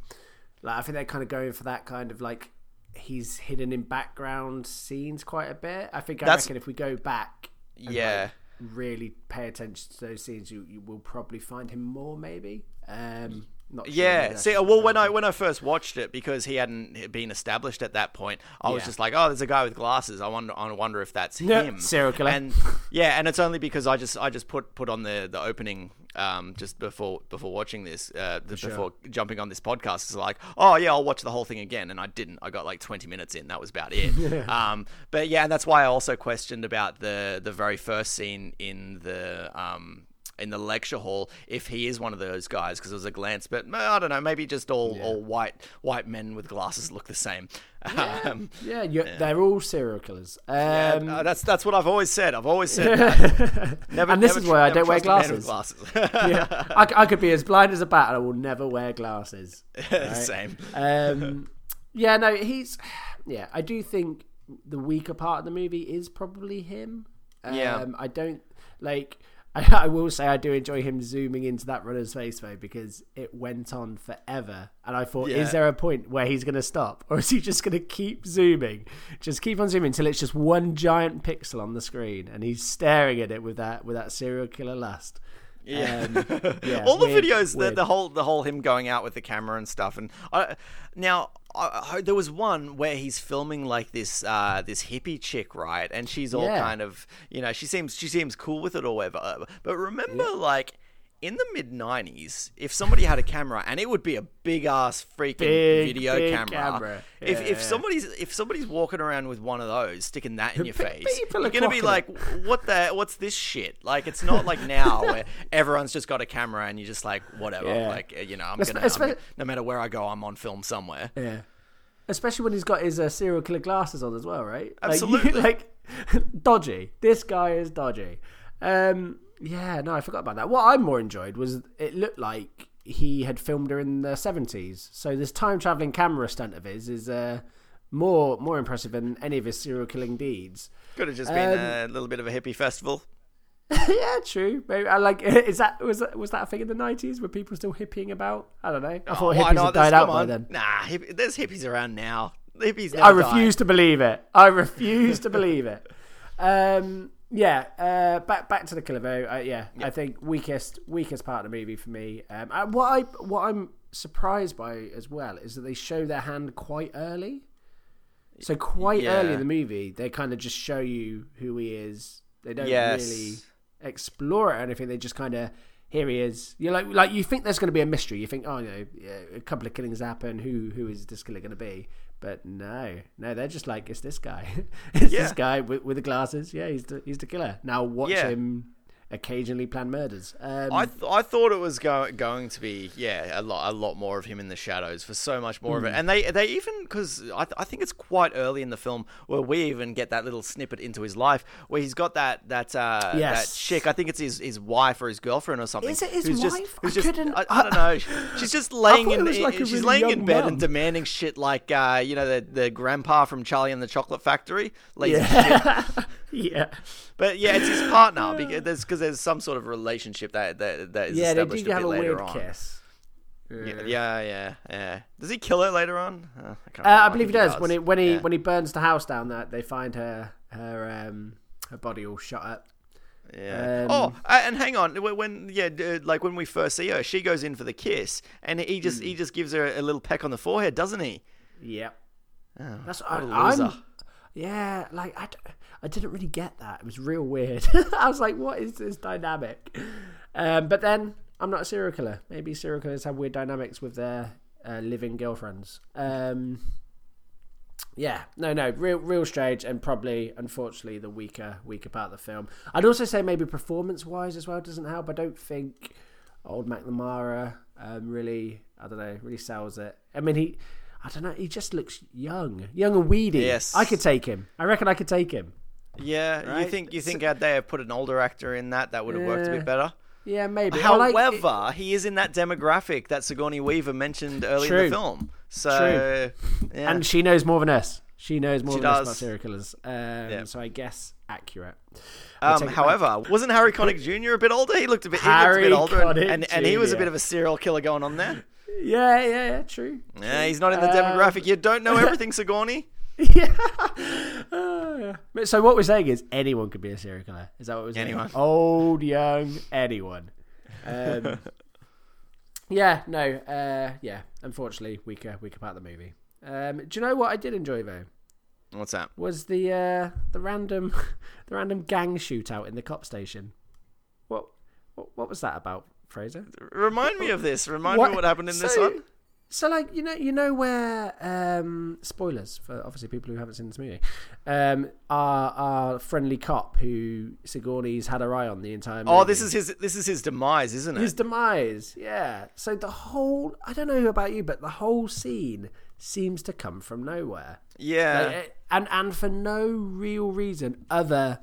like I think they're kind of going for that kind of like he's hidden in background scenes quite a bit. I think I That's- reckon if we go back, and, Yeah. like, really pay attention to those scenes, you, you will probably find him more maybe. Um, sure Yeah. See, well, when I when I first watched it, because he hadn't been established at that point, I was just like, "Oh, there's a guy with glasses. I wonder, I wonder if that's Yeah, him." serial killer. And yeah, and it's only because I just I just put put on the the opening um just before before watching this uh the, sure. before jumping on this podcast. It's like, oh yeah, I'll watch the whole thing again, and I didn't. I got like 20 minutes in. That was about it. (laughs) yeah. um, but yeah, and that's why I also questioned about the the very first scene in the um in the lecture hall if he is one of those guys because it was a glance but uh, I don't know maybe just all, all white white men with glasses look the same (laughs) um, yeah, you they're all serial killers. Um, and, uh, that's that's what I've always said I've always said that (laughs) never, And this never is why I don't wear trust a man with glasses (laughs) yeah, I, I could be as blind as a bat, and I will never wear glasses. same Um, yeah, no, he's. (sighs) Yeah, I do think the weaker part of the movie is probably him. Um, Yeah. I don't like. I, (laughs) I will say I do enjoy him zooming into that runner's face though because it went on forever, and I thought, Yeah. is there a point where he's going to stop, (laughs) or is he just going to keep zooming, just keep on zooming until it's just one giant pixel on the screen, and he's staring at it with that with that serial killer lust. Yeah. Um, (laughs) yeah, all the weird, videos, the, weird. the whole the whole him going out with the camera and stuff. And I, now I, there was one where he's filming like this uh, this hippie chick, right? And she's all Yeah. kind of you know she seems she seems cool with it or whatever. But remember, like. In the mid '90s, if somebody had a camera, and it would be a big ass freaking Big, video big camera, camera. if if Yeah. somebody's if somebody's walking around with one of those, sticking that in your face, people you're gonna be like, it. what the what's this shit like it's not like now (laughs) where everyone's just got a camera and you're just like whatever Yeah. like you know i'm gonna I'm no matter where i go i'm on film somewhere Yeah. Especially when he's got his uh, serial killer glasses on as well, right? Like, (laughs) Absolutely. Like, (laughs) dodgy. This guy is dodgy. Um, yeah, no, I forgot about that. What I more enjoyed was it looked like he had filmed her in the 70s. So this time traveling camera stunt of his is uh, more more impressive than any of his serial killing deeds. could have just been Um, a little bit of a hippie festival (laughs) yeah, true. Maybe I like. (laughs) Is that was that was that a thing in the nineties? Were people still hippieing about? I don't know. I thought why hippies not? had died out by then. nah hip- there's hippies around now hippies I refuse to believe it. I refuse to believe it. (laughs) Um, yeah. Uh, back back to the killer though. Uh, yeah, I think weakest weakest part of the movie for me. Um, uh, what I what I'm surprised by as well is that they show their hand quite early. So quite Yeah. early in the movie, they kind of just show you who he is. They don't Yes. really explore it or anything. They just kind of here he is. You like like you think there's going to be a mystery. You think oh you know a couple of killings happen. Who who is this killer going to be? But no, no, they're just like it's this guy. (laughs) it's Yeah. this guy with, with the glasses. Yeah, he's the he's the killer. Now watch Yeah. him occasionally plan murders. Um, I th- I thought it was go- going to be yeah a lot a lot more of him in the shadows for so much more of Hmm. it, and they they even because I, th- I think it's quite early in the film where we even get that little snippet into his life where he's got that that uh, Yes. that chick I think it's his, his wife or his girlfriend or something. Is it his who's Just, wife? who's I just couldn't- I, I don't know. (laughs) She's just laying in like she's really laying in bed mum. and demanding shit like uh, you know the the grandpa from Charlie and the Chocolate Factory. Lazy yeah, (laughs) yeah, But yeah, it's his partner (laughs) because there's because there's some sort of relationship that that, that is yeah. They established do a have a later weird on. kiss. Yeah, yeah, yeah, yeah. Does he kill her later on? Uh, I, Uh, I believe he think does. When he when he Yeah. when he burns the house down, that they find her her um her body all shot up. Yeah. Um, oh, uh, and hang on. When, yeah, like when we first see her, she goes in for the kiss, and he just Hmm. he just gives her a little peck on the forehead, doesn't he? Yep. Oh, That's what I, a I'm. Yeah, like I, I didn't really get that. It was real weird. (laughs) I was like, what is this dynamic? Um, but then I'm not a serial killer. Maybe serial killers have weird dynamics with their uh, living girlfriends. Um, yeah, no, no, real, real strange, and probably, unfortunately, the weaker, weaker part of the film. I'd also say maybe performance-wise as well doesn't help. I don't think old McNamara um, really, I don't know, really sells it. I mean, he, I don't know, he just looks young, young and weedy. Yes. I could take him. I reckon I could take him. Yeah, you think you think had they have put an older actor in that, that would have worked a bit better. Yeah, maybe. I like- However, he is in that demographic that Sigourney Weaver mentioned earlier in the film. So, yeah. and she knows more than us. She knows more She than us about serial killers. Um, So I guess accurate. Um, take back. however, wasn't Harry Connick Jr. a bit older? He looked a bit, he looked a bit older, and, and, and he was a bit of a serial killer going on there. Yeah, yeah, yeah, true. Yeah, he's not in the Um, demographic. You don't know everything, (laughs) Sigourney. Yeah. Oh, (laughs) yeah. So what we're saying is anyone could be a serial killer. Is that what we're saying? Anyone. Old, young, anyone. Um, (laughs) yeah, no, uh, yeah. Unfortunately, weaker, weaker part of the movie. Um, do you know what I did enjoy though? What's that? Was the uh, the random (laughs) the random gang shootout in the cop station? What what, what was that about, Fraser? Remind me of this. Remind me what happened in this one. So, like, you know, you know where um, spoilers for obviously people who haven't seen this movie. Um, our our friendly cop who Sigourney's had her eye on the entire. movie. Oh, this is his. This is his demise, isn't it? his demise. Yeah. So the whole I don't know about you, but the whole scene seems to come from nowhere. yeah. Like, eh, and and for no real reason other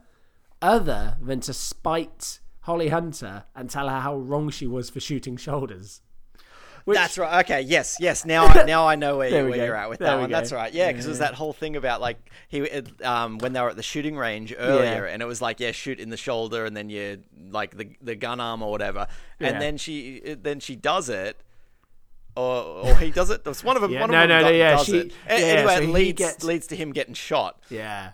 other than to spite Holly Hunter and tell her how wrong she was for shooting shoulders. Which, That's right. Okay. Yes. Yes. Now, I, (laughs) now I know where, you, where you're at with There that one. go. That's right. Yeah, because it was that whole thing about like he, um, when they were at the shooting range earlier, and it was like, yeah, shoot in the shoulder, and then you like the the gun arm or whatever, Yeah. and then she then she does it. Or, or he does it. It's one of them. Yeah, one no, of them no, no, yeah, does she- it. Yeah, anyway, so it leads gets- leads to him getting shot. Yeah.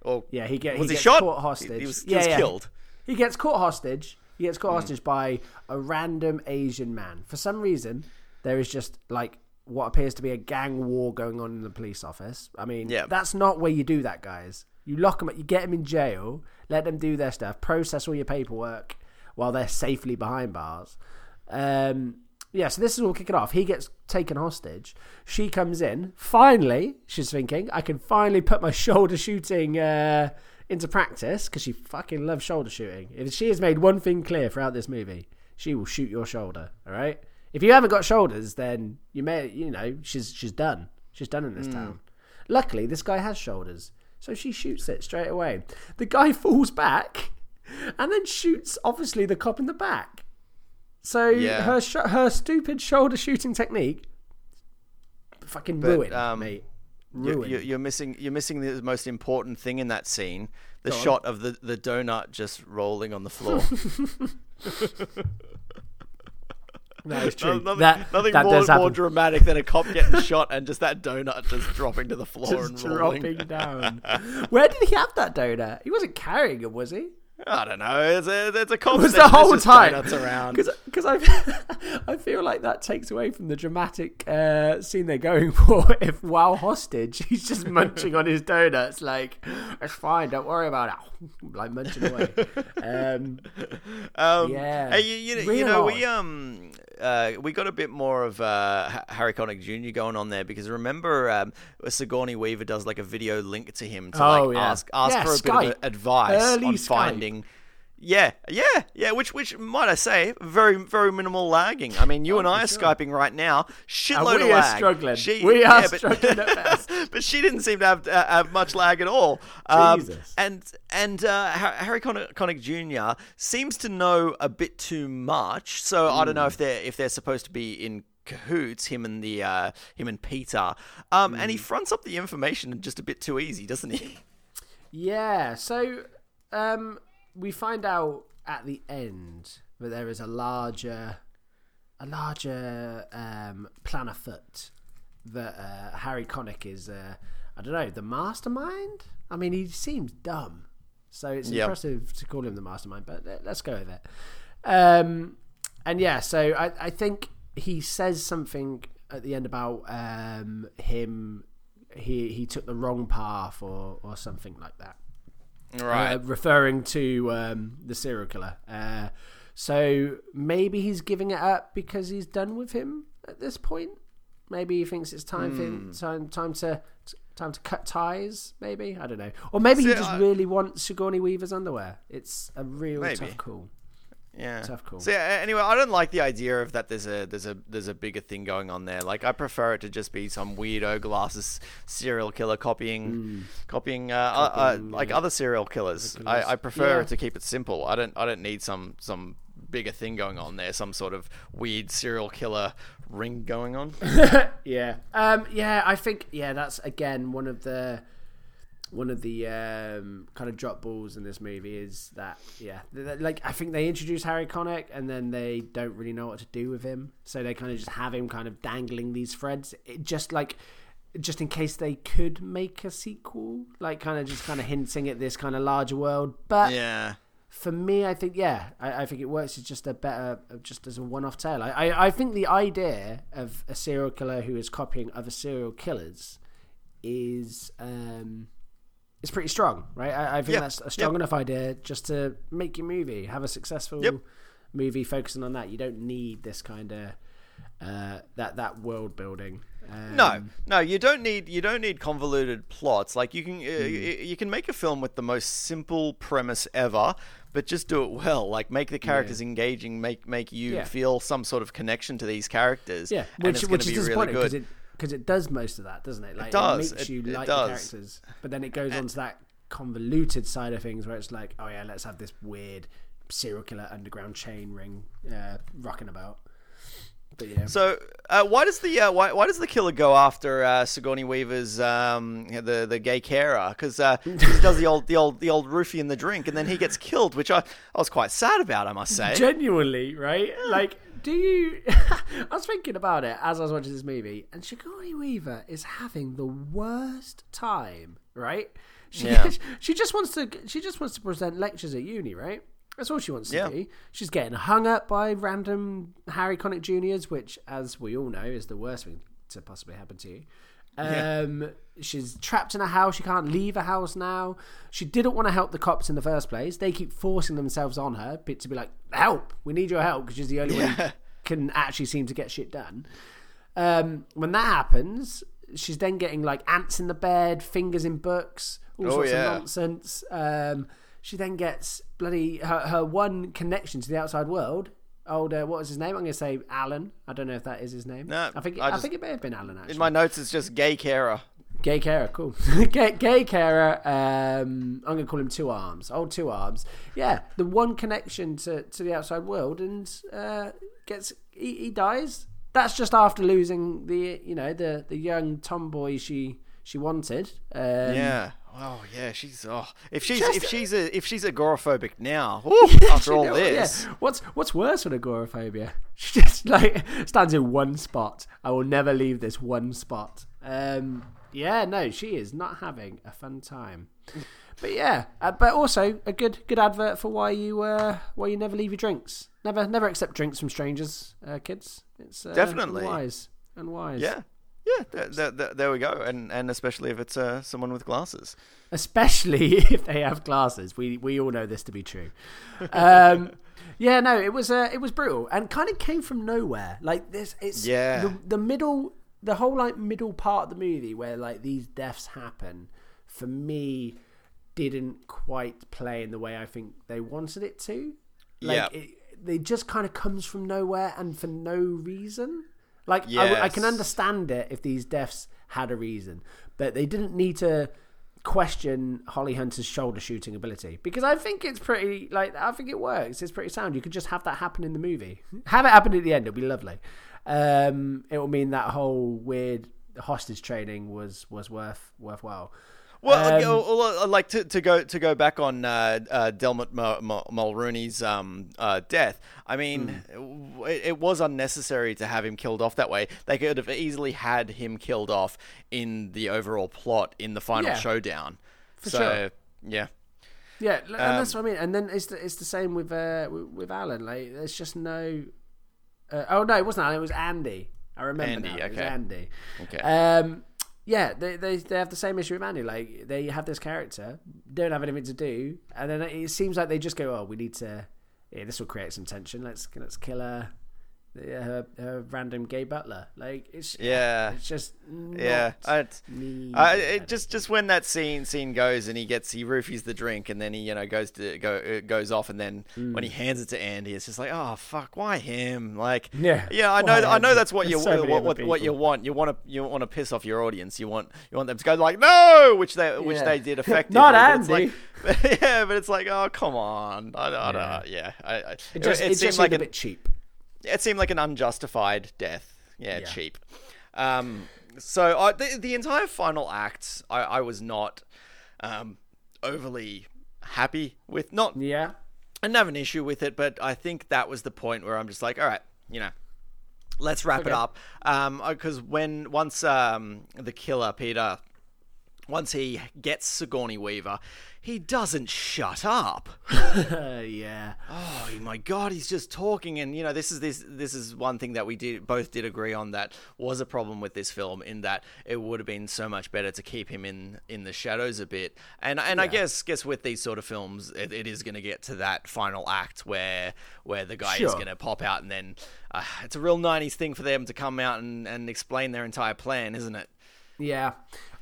Or Yeah, he get was he he gets shot? caught hostage. He was, he yeah, was yeah. killed. He gets caught hostage. He gets Hmm. caught hostage by a random Asian man. For some reason, there is just like what appears to be a gang war going on in the police office. I mean, Yeah. that's not where you do that, guys. You lock them, up, you get them in jail, let them do their stuff, process all your paperwork while they're safely behind bars. Um, yeah, so this is all kicking off. He gets taken hostage. She comes in. Finally, she's thinking, I can finally put my (laughs) shoulder shooting uh, into practice because she fucking loves shoulder shooting. If she has made one thing clear throughout this movie, she will shoot your shoulder. All right. If you haven't got shoulders, then you may, you know, she's she's done. She's done in this town. Luckily, this guy has shoulders, so she shoots it straight away. The guy (laughs) falls back, and then shoots obviously the cop in the back. So Yeah. her sh- her stupid shoulder shooting technique, fucking But, ruined, um, mate. You, Ruined. you, you're missing. You're missing the most important thing in that scene: the Go on. shot of the, the donut just rolling on the floor. (laughs) that is true. nothing that nothing that more, does happen. more dramatic than a cop getting (laughs) shot and just that donut just dropping to the floor Just and rolling. dropping down. (laughs) Where did he have that donut? He wasn't carrying it, was he? I don't know. It's a, it's a cop. It was the whole time Donuts around. because I (laughs) I feel like that takes away from the dramatic uh, scene they're going (laughs) for. If while hostage, he's just munching on his donuts, like it's fine, don't worry about it, (laughs) like munching away. Um, Um, Yeah. Hey, you, you, you know, we um, uh, we got a bit more of uh, Harry Connick Jr. going on there because remember, um, Sigourney Weaver does like a video link to him to Oh, like yeah. ask ask Yeah, for a bit of advice Early on Skype. finding. Yeah, yeah, yeah. Which, which might I say, very, very minimal lagging. I mean, you Oh, and I are sure. skyping right now. Shitload we of are lag. struggling. She, We are yeah, but, struggling at best. (laughs) but she didn't seem to have uh, have much lag at all. Um, Jesus. And and uh, Harry Connick, Connick Jr. seems to know a bit too much. So I don't know if Hmm. they're if they're supposed to be in cahoots. Him and the uh, him and Peter. Um, and he Hmm. fronts up the information just a bit too easy, doesn't he? (laughs) Yeah, so um, we find out at the end that there is a larger, a larger um, plan afoot. That uh, Harry Connick is, uh, I don't know, the mastermind. I mean, he seems dumb, so it's Yep. impressive to call him the mastermind. But let- let's go with it. Um, and yeah, so I, I think he says something at the end about um, him. He he took the wrong path or or something like that Right. uh, referring to um, the serial killer. Uh, so maybe he's giving it up because he's done with him at this point. Maybe he thinks it's time for Hmm. time time to time to cut ties. Maybe I don't know, or maybe he just really wants Sigourney Weaver's underwear. It's a real Maybe. tough call. Yeah. Tough call. So yeah, anyway, I don't like the idea of that. There's a there's a there's a bigger thing going on there. Like I prefer it to just be some weirdo glasses serial killer copying copying, uh, uh, Copying, uh, like yeah. other serial killers. killers. I, I prefer Yeah. to keep it simple. I don't I don't need some some bigger thing going on there. Some sort of weird serial killer ring going on. (laughs) Yeah. Um, yeah, I think yeah, that's again one of the one of the um, kind of drop balls in this movie is that yeah, like I think they introduce Harry Connick and then they don't really know what to do with him, so they kind of just have him kind of dangling these threads, it just like just in case they could make a sequel, like kind of just kind of hinting at this kind of larger world, but yeah. for me, I think yeah, I, I think it works as just a better, just as a one-off tale. I, I, I think the idea of a serial killer who is copying other serial killers is um, is pretty strong, right? I, I think Yeah, that's a strong enough idea just to make your movie, have a successful Yep. movie focusing on that. You don't need this kind of uh, that that world building. Um, No, no, you don't need you don't need convoluted plots. Like you can uh, Hmm. you, can make a film with the most simple premise ever, but just do it well. Like make the characters engaging, make make you Yeah. feel some sort of connection to these characters. Yeah, and which it's which is disappointing really because good. it because it does most of that, doesn't it? Like does, makes it- you it like the characters, but then it goes on to that convoluted side of things where it's like, oh yeah, let's have this weird serial killer underground chain ring uh, rocking about. But yeah, So, uh, why does the uh, why, why does the killer go after uh, Sigourney Weaver's um, the the gay carer? Because uh, he does the old the old the old roofie in the drink, and then he gets killed, which I, I was quite sad about. I must say. genuinely, right? Like, do you? (laughs) I was thinking about it as I was watching this movie, and Sigourney Weaver is having the worst time, right? She Yeah. (laughs) she just wants to she just wants to present lectures at uni, right? That's all she wants to Yeah. do. She's getting hung up by random Harry Connick Juniors, which, as we all know, is the worst thing to possibly happen to you. Yeah. Um, she's trapped in a house. She can't leave a house now. She didn't want to help the cops in the first place. They keep forcing themselves on her bit to be like, "Help! We need your help," because she's the only one who (laughs) can actually seem to get shit done. Um, when that happens, she's then getting like ants in the bed, fingers in books, all Oh, sorts yeah. of nonsense. Um, she then gets bloody her, her one connection to the outside world. Old, uh, what was his name? I'm going to say Alan. I don't know if that is his name. No, I think I I, just- think it may have been Alan. Actually, In my notes, it's just gay carer. Gay carer, cool. (laughs) gay, gay carer. Um, I'm gonna call him Two Arms. Old Two Arms. Yeah, the one connection to, to the outside world, and uh, gets he, he dies. That's just after losing the you know the the young tomboy she she wanted. Um, Yeah. Oh yeah, she's oh if she's Just- if she's a if she's agoraphobic now (laughs) whew, after all know, yeah. this. What's what's worse than agoraphobia? (laughs) She just like stands in one spot. I will never leave this one spot. Um, yeah, no, she is not having a fun time. But yeah, uh, but also a good good advert for why you uh, why you never leave your drinks. Never never accept drinks from strangers, uh, kids. It's uh, Definitely. and wise. Yeah. Yeah, there, there, there, there we go, and and especially if it's uh, someone with glasses. especially (laughs) if they have glasses. We we all know this to be true. Um, (laughs) yeah, no, it was uh, it was brutal and kind of came from nowhere. Like this, it's Yeah. the, the middle, the whole like middle part of the movie where like these deaths happen. For me, didn't quite play in the way I think they wanted it to. Like Yeah. it, it just kind of comes from nowhere and for no reason. Like I w I I can understand it if these deaths had a reason, but they didn't need to question Holly Hunter's shoulder shooting ability because I think it's pretty like I think it works. It's pretty sound. You could just have that happen in the movie. Have it happen at the end. It'll be lovely. Um, it will mean that whole weird hostage training was was worth worthwhile. Well, Um, uh, like to, to go to go back on uh, uh, Dermot Mul- Mul- Mulroney's um, uh, death. I mean, Hmm. it, it was unnecessary to have him killed off that way. They could have easily had him killed off in the overall plot in the final Yeah. showdown. For so, sure. yeah, Yeah, and that's Um, what I mean. And then it's the, it's the same with uh, with, Alan. Like, there's just no. Uh, oh no, it wasn't Alan. It was Andy. I remember Andy, now. It was okay. Andy. okay, Um, yeah, they, they they have the same issue with Andy. Like they have this character, don't have anything to do, and then it seems like they just go, "Oh, we need to. Yeah, this will create some tension. Let's let's kill her, her, her random gay butler." Like it's yeah. it's just Yeah, I. I, it just just when that scene scene goes and he gets he roofies the drink and then he you know goes to go uh, goes off and then Hmm. when he hands it to Andy it's just like oh fuck why him like (laughs) Yeah, yeah I why know I know that's what you so what, what, what you want you want to you want to piss off your audience you want you want them to go like no which they which Yeah. they did (laughs) effectively Not Andy. like, (laughs) yeah but it's like oh come on I, I don't know yeah I, I, it just it, seemed just like seemed a bit cheap. It seemed like an unjustified death. Yeah, Yeah. cheap. Um, so I, the, the entire final act, I, I was not um, overly happy with. Not, Yeah. I didn't have an issue with it, but I think that was the point where I'm just like, all right, you know, let's wrap it Okay. up. Um, because when once um the killer Peter, once he gets Sigourney Weaver, he doesn't shut up. (laughs) yeah. Oh my god, he's just talking, and you know this is this this is one thing that we did both did agree on that was a problem with this film in that it would have been so much better to keep him in in the shadows a bit, and and I guess guess with these sort of films, it, it is going to get to that final act where where the guy is going to pop out, and then uh, it's a real '90s thing for them to come out and and explain their entire plan, isn't it? Yeah.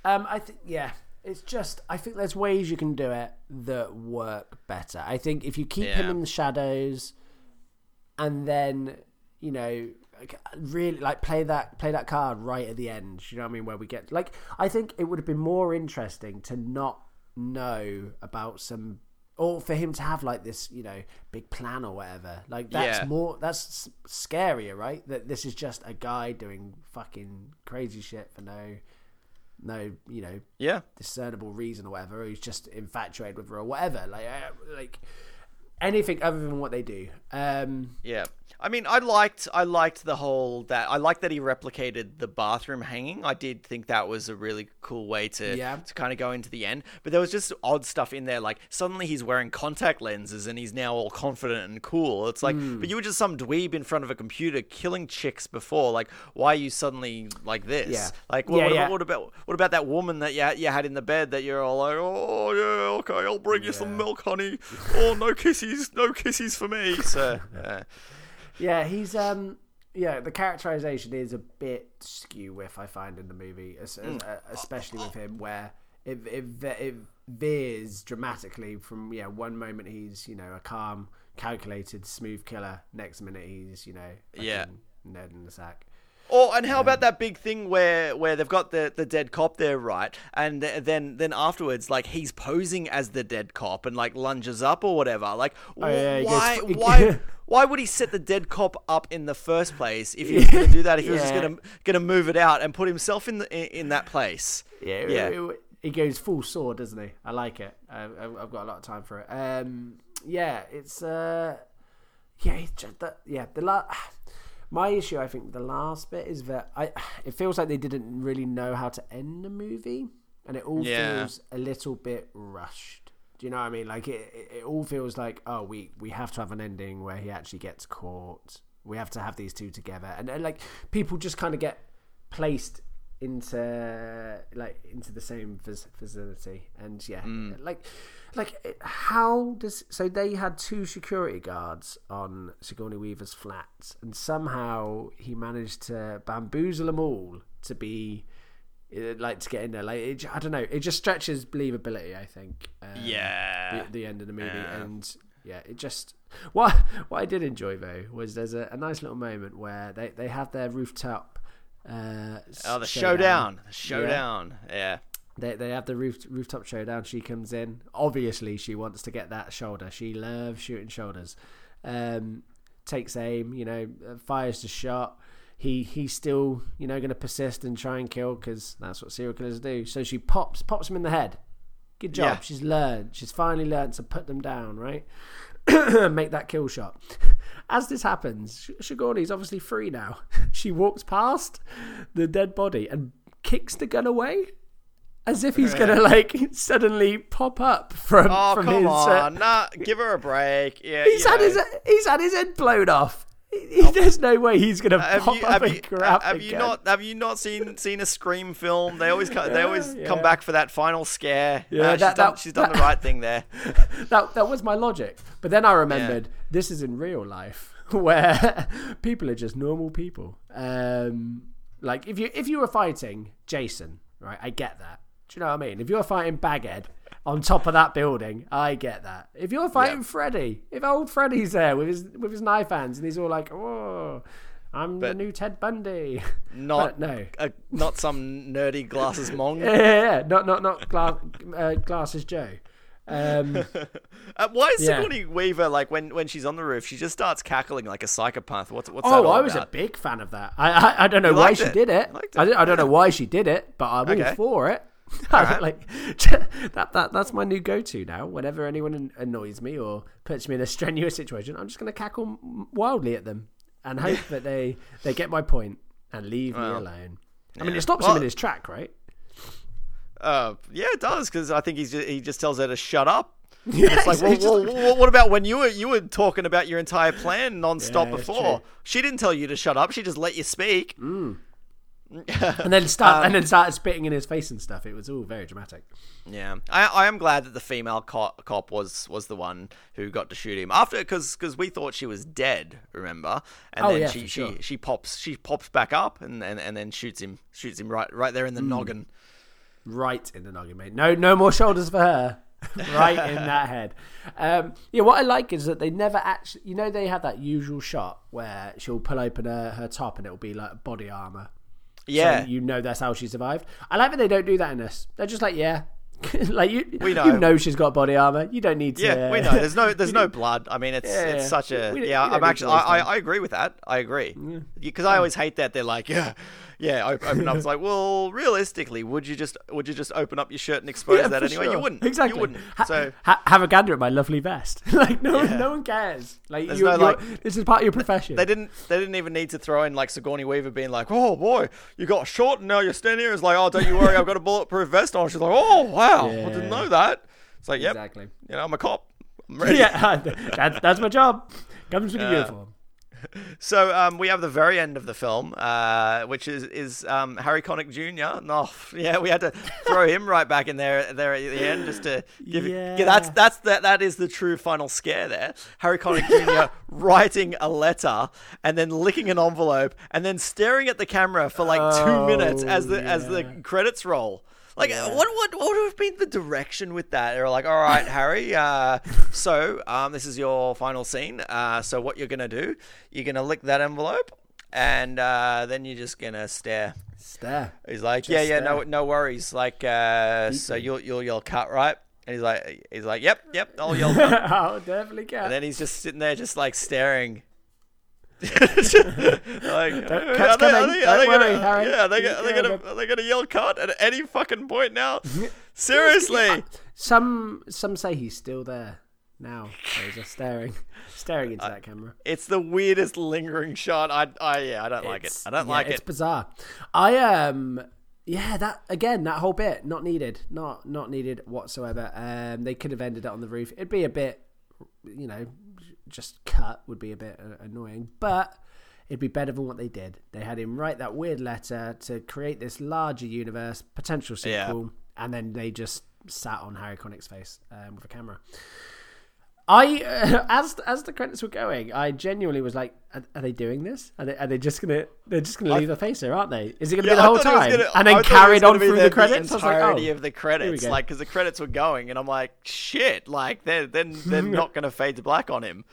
Um, I think yeah. It's just I think there's ways you can do it that work better. I think if you keep him in the shadows, and then you know really like play that play that card right at the end. You know what I mean? Where we get like I think it would have been more interesting to not know about some. Or for him to have like this, you know, big plan or whatever, like that's Yeah. more that's scarier, right? That this is just a guy doing fucking crazy shit for no, no, you know, Yeah. discernible reason or whatever. He's just infatuated with her or whatever. Like, uh, like anything other than what they do. Um, Yeah. I mean, I liked I liked the whole that I liked that he replicated the bathroom hanging. I did think that was a really cool way to Yeah. to kind of go into the end. But there was just odd stuff in there like suddenly he's wearing contact lenses and he's now all confident and cool. It's like, Hmm. but you were just some dweeb in front of a computer killing chicks before. Like, why are you suddenly like this? Yeah. Like, what, Yeah, what, yeah. About, what about what about that woman that you, you had in the bed that you're all like, oh yeah, okay, I'll bring you some milk, honey. Oh, no kisses, no kisses for me. So. (laughs) Uh, yeah, he's um, yeah. The characterization is a bit skew with I find in the movie, Hmm. uh, especially with him, where it it, it veers dramatically from yeah one moment he's you know a calm, calculated, smooth killer. Next minute he's you know Yeah. Ned in the sack. Oh, and how about that big thing where where they've got the, the dead cop there, right? And th- then then afterwards, like he's posing as the dead cop and like lunges up or whatever. Like, Oh, yeah, why why (laughs) why would he set the dead cop up in the first place if he was going to do that? If he was just going to going to move it out and put himself in the in, in that place? Yeah, Yeah. it- it- he goes full sword, doesn't he? I like it. I've, I've I've got a lot of time for it. Um, yeah, it's uh, yeah, yeah. The la- my issue, I think, the last bit is that I it feels like they didn't really know how to end the movie, and it all Yeah. feels a little bit rushed. Do you know what I mean? Like it, it, it all feels like oh, we we have to have an ending where he actually gets caught. We have to have these two together, and, and like people just kind of get placed into like into the same vis- facility and yeah mm. like like how does so they had two security guards on Sigourney Weaver's flat and somehow he managed to bamboozle them all to be it, like to get in there. Like it, I don't know, it just stretches believability. I think. Um, Yeah. the, the end of the movie, Yeah. and yeah, it just what what I did enjoy though was there's a, a nice little moment where they they have their rooftop. Uh, Oh, the showdown. showdown. The showdown. Yeah. They they have the roof, rooftop showdown. She comes in. Obviously, she wants to get that shoulder. She loves shooting shoulders. Um, takes aim. You know, uh, fires the shot. He he's still you know going to persist and try and kill because that's what serial killers do. So she pops pops him in the head. Good job. Yeah. She's learned. She's finally learned to put them down. Right. (coughs) Make that kill shot. (laughs) As this happens, Sh- Sigourney's obviously free now. (laughs) She walks past the dead body and kicks the gun away as if he's gonna like suddenly pop up from Oh, from come his. uh, on. nah, give her a break. Yeah. he's had know. his he's had his head blown off. (laughs) He- he- There's no way he's gonna Have pop you, up have and you, grab have the you not have you not seen seen a scream film? They always co- they always Yeah, come back for that final scare. Yeah, Uh, she's, that- done, that- she's done the right thing there. (laughs) that that was my logic. But then I remembered this is in real life (laughs) where people are just normal people. Um, like if you if you were fighting Jason, right? I get that. Do you know what I mean? If you're fighting Baghead on top of that building, I get that. If you're fighting. Freddy, if old Freddy's there with his with his knife hands and he's all like, "Oh, I'm the new Ted Bundy," (laughs) Not no. a, not some nerdy glasses (laughs) mong. yeah, yeah, yeah. not not not glass, uh, glasses Joe. Um, (laughs) Uh, why is Yeah. Sigourney Weaver like when when she's on the roof? She just starts cackling like a psychopath. What's what's that Oh, I was about? a big fan of that. I I, I don't know You why she it? did it. I, I don't know why she did it, but I'm all for it. (laughs) Alright. like (laughs) that that that's my new go-to now. Whenever anyone annoys me or puts me in a (laughs) strenuous situation, I'm just going to cackle wildly at them and hope that they they get my point and leave me Well, alone. I mean, it stops Well- him in his track, right? Uh, yeah, it does because I think he's just, he just tells her to shut up. Yeah, It's like, well, just well, what about when you were you were talking about your entire plan non-stop Yeah, before? She didn't tell you to shut up. She just let you speak. (laughs) and then start Um, and then started spitting in his face and stuff. It was all very dramatic. Yeah, I, I am glad that the female cop, cop was was the one who got to shoot him after because we thought she was dead. Remember? And Oh, then yeah, she, for she sure. she pops she pops back up and, and, and then shoots him shoots him right right there in the Hmm. noggin. right in the noggin, mate. No, no more shoulders for her. (laughs) right in that (laughs) head. Um, yeah, what I like is that they never actually, you know, they have that usual shot where she'll pull open her, her top and it'll be like body armor. Yeah, So you know that's how she survived. I like that they don't do that in this. They're just like, yeah. (laughs) like you, We know. you know she's got body armor. You don't need to. yeah, we know. There's no (laughs) there's no blood. I mean, it's Yeah, it's such a We yeah. I'm actually I, I. I agree with that. I agree because I always hate that they're like yeah. Yeah, op- open up. It's (laughs) like, well, realistically, would you just would you just open up your shirt and expose Yeah, that anyway? sure. You wouldn't. Exactly. You wouldn't. Ha- So ha- have a gander at my lovely vest. (laughs) like no, Yeah. one, no one cares. Like, you, no, like- this is part of your profession. They didn't. They didn't even need to throw in like Sigourney Weaver being like, "Oh boy, you got short and now you're standing here." It's like, "Oh, don't you worry, I've got a bulletproof vest on." She's like, "Oh wow, I didn't know that." It's like, "Yep, exactly. you know, I'm a cop. I'm ready." (laughs) yeah, that's that's my job. Comes with the uniform. (laughs) So um, we have the very end of the film, uh, which is is um, Harry Connick Jr. No, (laughs) yeah, we had to throw him right back in there there at the end just to give. Yeah. Yeah, that's that's that that is the true final scare there. Harry Connick Jr. (laughs) writing a letter and then licking an envelope and then staring at the camera for like two Oh, minutes as the as the credits roll. Like what what what would have been the direction with that? They're like, all right, Harry. Uh, (laughs) so um, this is your final scene. Uh, so what you're gonna do? You're gonna lick that envelope, and uh, then you're just gonna stare. Stare. He's like, yeah, yeah, no, stare. no worries. Like, uh, so you'll you'll yell cut, right? And he's like, he's like, yep, yep, I'll (laughs) yell cut. I'll definitely cut. and then he's just sitting there, just like staring. (laughs) like, are they, cut's are they, are they Don't worry, gonna, Harry. yeah, are they, You they go, gonna, are they gonna yell cut at any fucking point now? (laughs) Seriously. Some some say he's still there now. He's just staring, (laughs) staring into that camera. It's the weirdest lingering shot. I, I, yeah, I don't like it. I don't yeah, like it. It's bizarre. I um yeah that again that whole bit not needed not not needed whatsoever. Um they could have ended it on the roof. It'd be a bit you know just cut would be a bit uh, annoying, but. It'd be better than what they did. They had him write that weird letter to create this larger universe, potential Yeah. sequel, and then they just sat on Harry Connick's face um, with a camera. I uh, (laughs) as as the credits were going, I genuinely was like, "Are, are they doing this? Are they, are they just gonna they're just gonna leave the face there, aren't they? Is it gonna Yeah, be the I whole thought it was time?" gonna- and then thought it was carried on through the, the credits. I was like, entirety "Oh, of the credits, like because the credits were going, and I'm like, shit, like they're they're, they're not going to fade to black on him.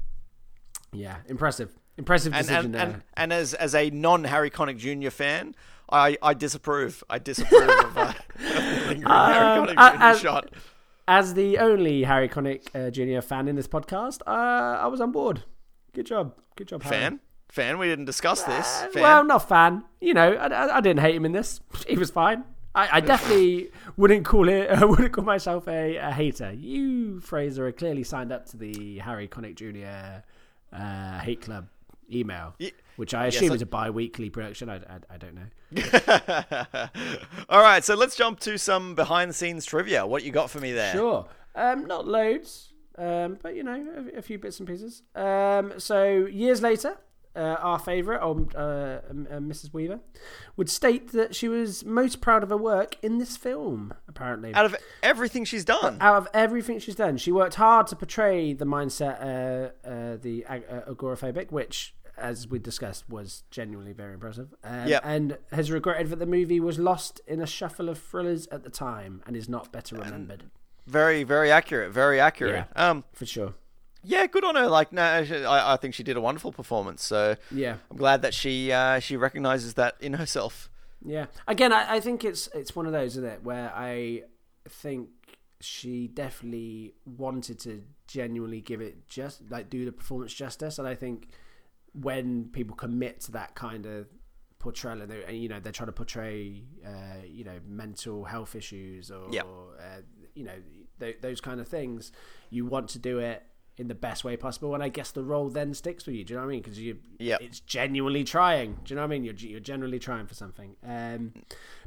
(laughs) yeah, impressive, impressive decision and, there. and and as as a non Harry Connick Jr. fan, I I disapprove. I disapprove of, uh, (laughs) of the Harry Um, Connick Jr. uh, shot. As the only Harry Connick uh, Jr. fan in this podcast, uh, I was on board. Good job, good job, Harry. Fan, fan. We didn't discuss this. Uh, well, not fan. You know, I, I, I didn't hate him in this. (laughs) He was fine. I, I definitely wouldn't call it. I (laughs) wouldn't call myself a, a hater. You, Fraser, are clearly signed up to the Harry Connick Jr. Uh, hate club email, Ye- which I assume I- is a bi-weekly production. I, I, I don't know. (laughs) All right, so let's jump to some behind the scenes trivia. What you got for me there? Sure. Um, not loads, um, but you know, a, a few bits and pieces. Um, so years later, uh, our favourite, um, uh, uh, Mrs. Weaver, would state that she was most proud of her work in this film. Apparently, Out of everything she's done, out of everything she's done, she worked hard to portray the mindset, uh, uh, the ag- uh, agoraphobic, which, as we discussed, was genuinely very impressive. Um, Yep. And has regretted that the movie was lost in a shuffle of thrillers at the time and is not better remembered. very very accurate. Very accurate. Um, For sure. yeah, good on her. Like, no, I, I think she did a wonderful performance. So Yeah. I'm glad that she uh, she recognizes that in herself. Yeah. Again, I, I think it's it's one of those, isn't it, where I think she definitely wanted to genuinely give it just like do the performance justice, and I think when people commit to that kind of portrayal and, and you know they're trying to portray uh, you know mental health issues or Yep. uh, you know th- those kind of things, you want to do it in the best way possible, and I guess the role then sticks with you. Do you know what I mean? Because you, Yep. it's genuinely trying. Do you know what I mean? You're you're generally trying for something. Um,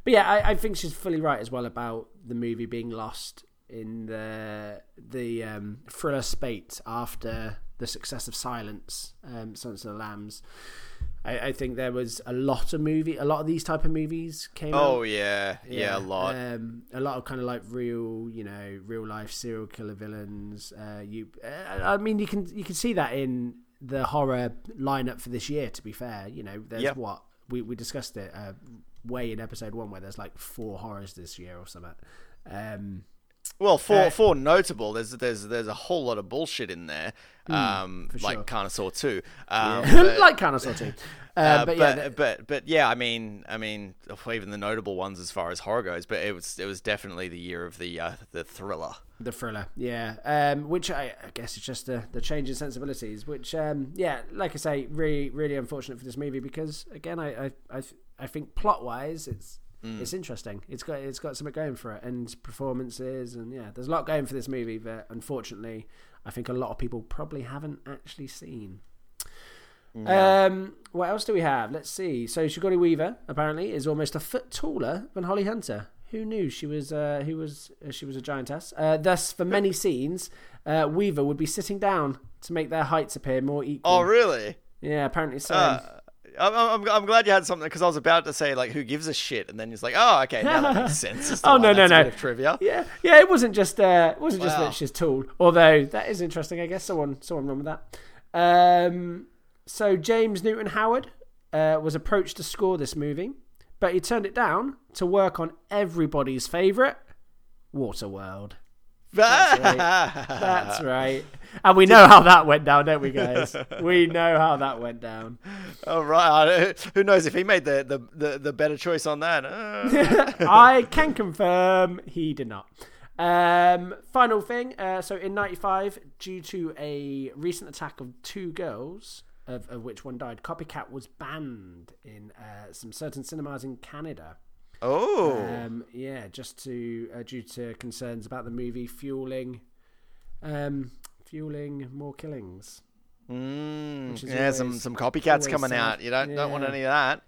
but yeah, I, I think she's fully right as well about the movie being lost in the the um, thriller spate after the success of Silence, um, Silence of the Lambs. I, I think there was a lot of movie, a lot of these type of movies came out. Oh yeah, yeah, a lot. Um, a lot of kind of like real, you know, real life serial killer villains. Uh, you, uh, I mean, you can you can see that in the horror lineup for this year. To be fair, you know, there's Yep. what we we discussed it uh, way in episode one where there's like four horrors this year or something. Um, Well, for Uh, for notable, there's there's there's a whole lot of bullshit in there, um, Hmm, for like. Carnosaur two, um, yeah. but, (laughs) like Carnosaur too. Uh, uh, but but yeah, but, th- but yeah, I mean I mean even the notable ones as far as horror goes, but it was it was definitely the year of the uh, the thriller. The thriller, yeah. Um, which I, I guess is just the, the change in sensibilities. Which, um, yeah, like I say, really, really unfortunate for this movie because again, I, I, I, I think plot wise, it's it's interesting. It's got it's got something going for it, and performances, and yeah, there's a lot going for this movie that unfortunately, I think a lot of people probably haven't actually seen. Um, what else do we have? Let's see. So Sigourney Weaver apparently is almost a foot taller than Holly Hunter. Who knew she was? Uh, who was? Uh, she was a giantess. Uh, thus, for many scenes, uh, Weaver would be sitting down to make their heights appear more equal. Oh really? Yeah, apparently so. I'm, I'm, I'm glad you had something because I was about to say like who gives a shit, and then it's like oh okay now that makes (laughs) sense. Oh, no, no, no. bit of trivia. yeah, yeah. It wasn't just. Uh, it wasn't just Wow. that she's tall. Although that is interesting. I guess someone someone run with that. Um, so James Newton Howard uh, was approached to score this movie, but he turned it down to work on everybody's favorite, Waterworld. That's (laughs) right. That's right. And we know how that went down, don't we, guys? (laughs) We know how that went down. Oh right, who knows if he made the the, the, the better choice on that? Uh, (laughs) I can confirm he did not. Um, final thing. Uh, so in '95, due to a recent attack of two girls, of, of which one died, Copycat was banned in uh, some certain cinemas in Canada. Oh, Um, yeah, just to uh, due to concerns about the movie fueling, um, fueling more killings. Mm, yeah, some always- some copycats coming sad. out. You don't don't want any of that.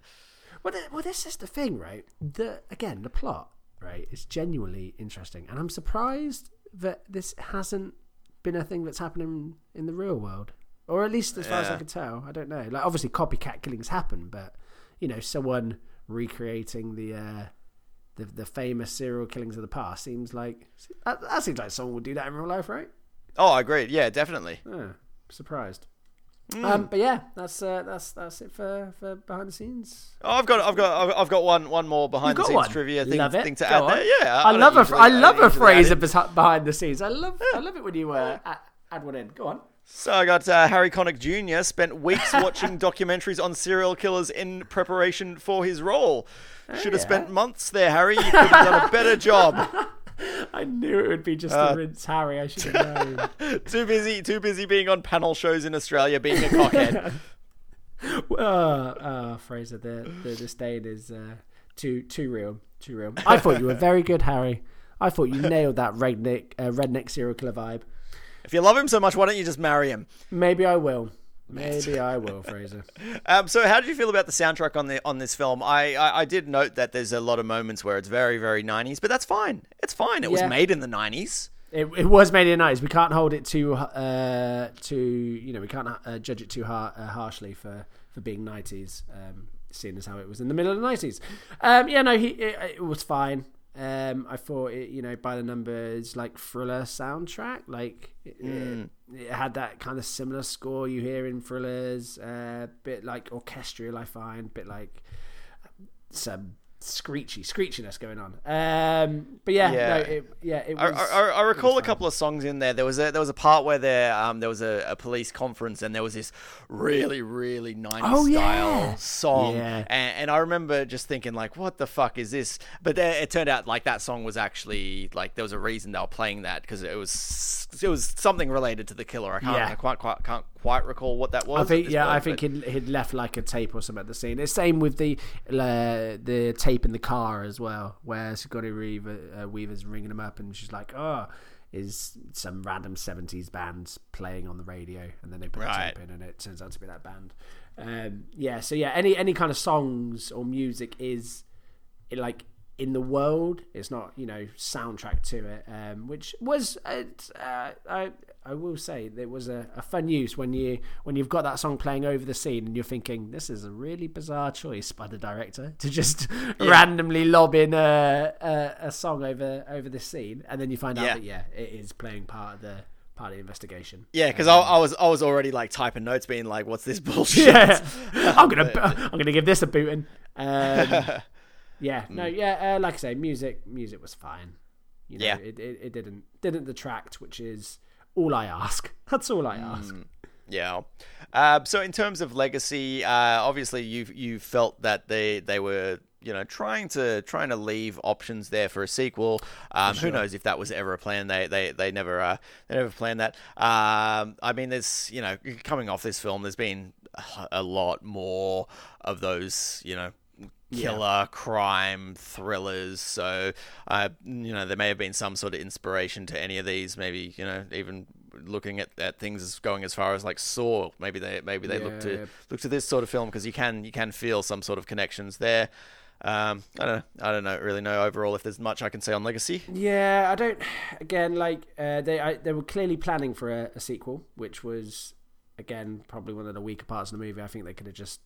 Well, th- well, this is the thing, right? The again, the plot, right, is genuinely interesting, and I'm surprised that this hasn't been a thing that's happening in the real world, or at least as far as I can tell. I don't know. Like, obviously, copycat killings happen, but you know, someone recreating the uh, the the famous serial killings of the past seems like that, that seems like someone would do that in real life, right? Oh, I agree. Yeah, definitely. Yeah, surprised. Hmm. Um, but yeah, that's uh, that's that's it for, for behind the scenes. Oh, I've got, I've got, I've- got one, one more behind the scenes one. trivia thing, thing to Go add on. there. Yeah, I, don't love a I love a phrase behind the scenes. I love I love it when you uh, add, add one in. Go on. So I got uh, Harry Connick Jr. spent weeks (laughs) watching documentaries on serial killers in preparation for his role. Should have yeah. spent months there, Harry. You could have done a better job. (laughs) I knew it would be just Uh, a rinse Harry. I should have (laughs) known. too busy, too busy being on panel shows in Australia, being a cockhead. uh, uh, Fraser, the, the disdain is uh, too too real, too real. I thought you were very good, Harry. I thought you nailed that redneck uh, redneck serial killer vibe. If you love him so much, why don't you just marry him? Maybe I will. Maybe I will, Fraser. (laughs) Um, so, how did you feel about the soundtrack on the on this film? I, I I did note that there's a lot of moments where it's very very 90s, but that's fine. It's fine. It was made in the 90s. It, it was made in the 90s. We can't hold it too, uh, too, you know, we can't uh, judge it too har- uh, harshly for, for being 90s, um, seeing as how it was in the middle of the 90s. Um, yeah, no, he, it, it was fine. Um, I thought it, you know, by the numbers, like thriller soundtrack, like it, it, it had that kind of similar score you hear in thrillers, a uh, bit like orchestral, I find, bit like some screechy screechiness going on. Um, but yeah, Yeah. no, it, yeah, it I, was. I, I recall a couple of songs in there. There was a there was a part where there um there was a, a police conference and there was this really really 90s Oh, yeah. style song Yeah. and, and I remember just thinking like what the fuck is this? But then it turned out like that song was actually like there was a reason they were playing that because it was it was something related to the killer. I can't Yeah. I quite quite can't quite recall what that was. I think yeah, point, I think but- he'd, he'd left like a tape or something at the scene. It's same with the uh, the tape in the car as well, where Sigourney Weaver, uh, Weaver's ringing him up, and she's like, "Oh, is some random '70s band playing on the radio?" And then they put Right. the tape in, and it turns out to be that band. Um, yeah, so yeah, any any kind of songs or music is like in the world. It's not you know soundtrack to it, um, which was uh, uh, I I will say there was a, a fun use when you when you've got that song playing over the scene and you're thinking this is a really bizarre choice by the director (laughs) to just randomly lob in a, a a song over over this scene, and then you find out Yeah. that yeah it is playing part of the part of the investigation. Yeah, because I, I was I was already like typing notes, being like, "What's this (laughs) bullshit?" Yeah, (laughs) I'm gonna I'm gonna give this a booting. Um, yeah, no, Mm. yeah, uh, like I say, music music was fine. You know, Yeah. it, it it didn't didn't detract, which is all I ask. (laughs) That's all I ask. Mm. Yeah. Uh, so in terms of legacy, uh, obviously you you felt that they they were you know trying to trying to leave options there for a sequel. Um, Who knows if that was ever a plan? They they they never uh, they never planned that. Um, I mean, there's you know coming off this film, there's been a lot more of those you know killer crime thrillers so uh, you know there may have been some sort of inspiration to any of these maybe you know even looking at, at things as going as far as like saw maybe they maybe they look to yeah. look to this sort of film because you can you can feel some sort of connections there um, I don't know. I don't know really know overall if there's much I can say on Legacy. Yeah, I don't. Again, like uh, they I, they were clearly planning for a, a sequel, which was again probably one of the weaker parts of the movie. I think they could have just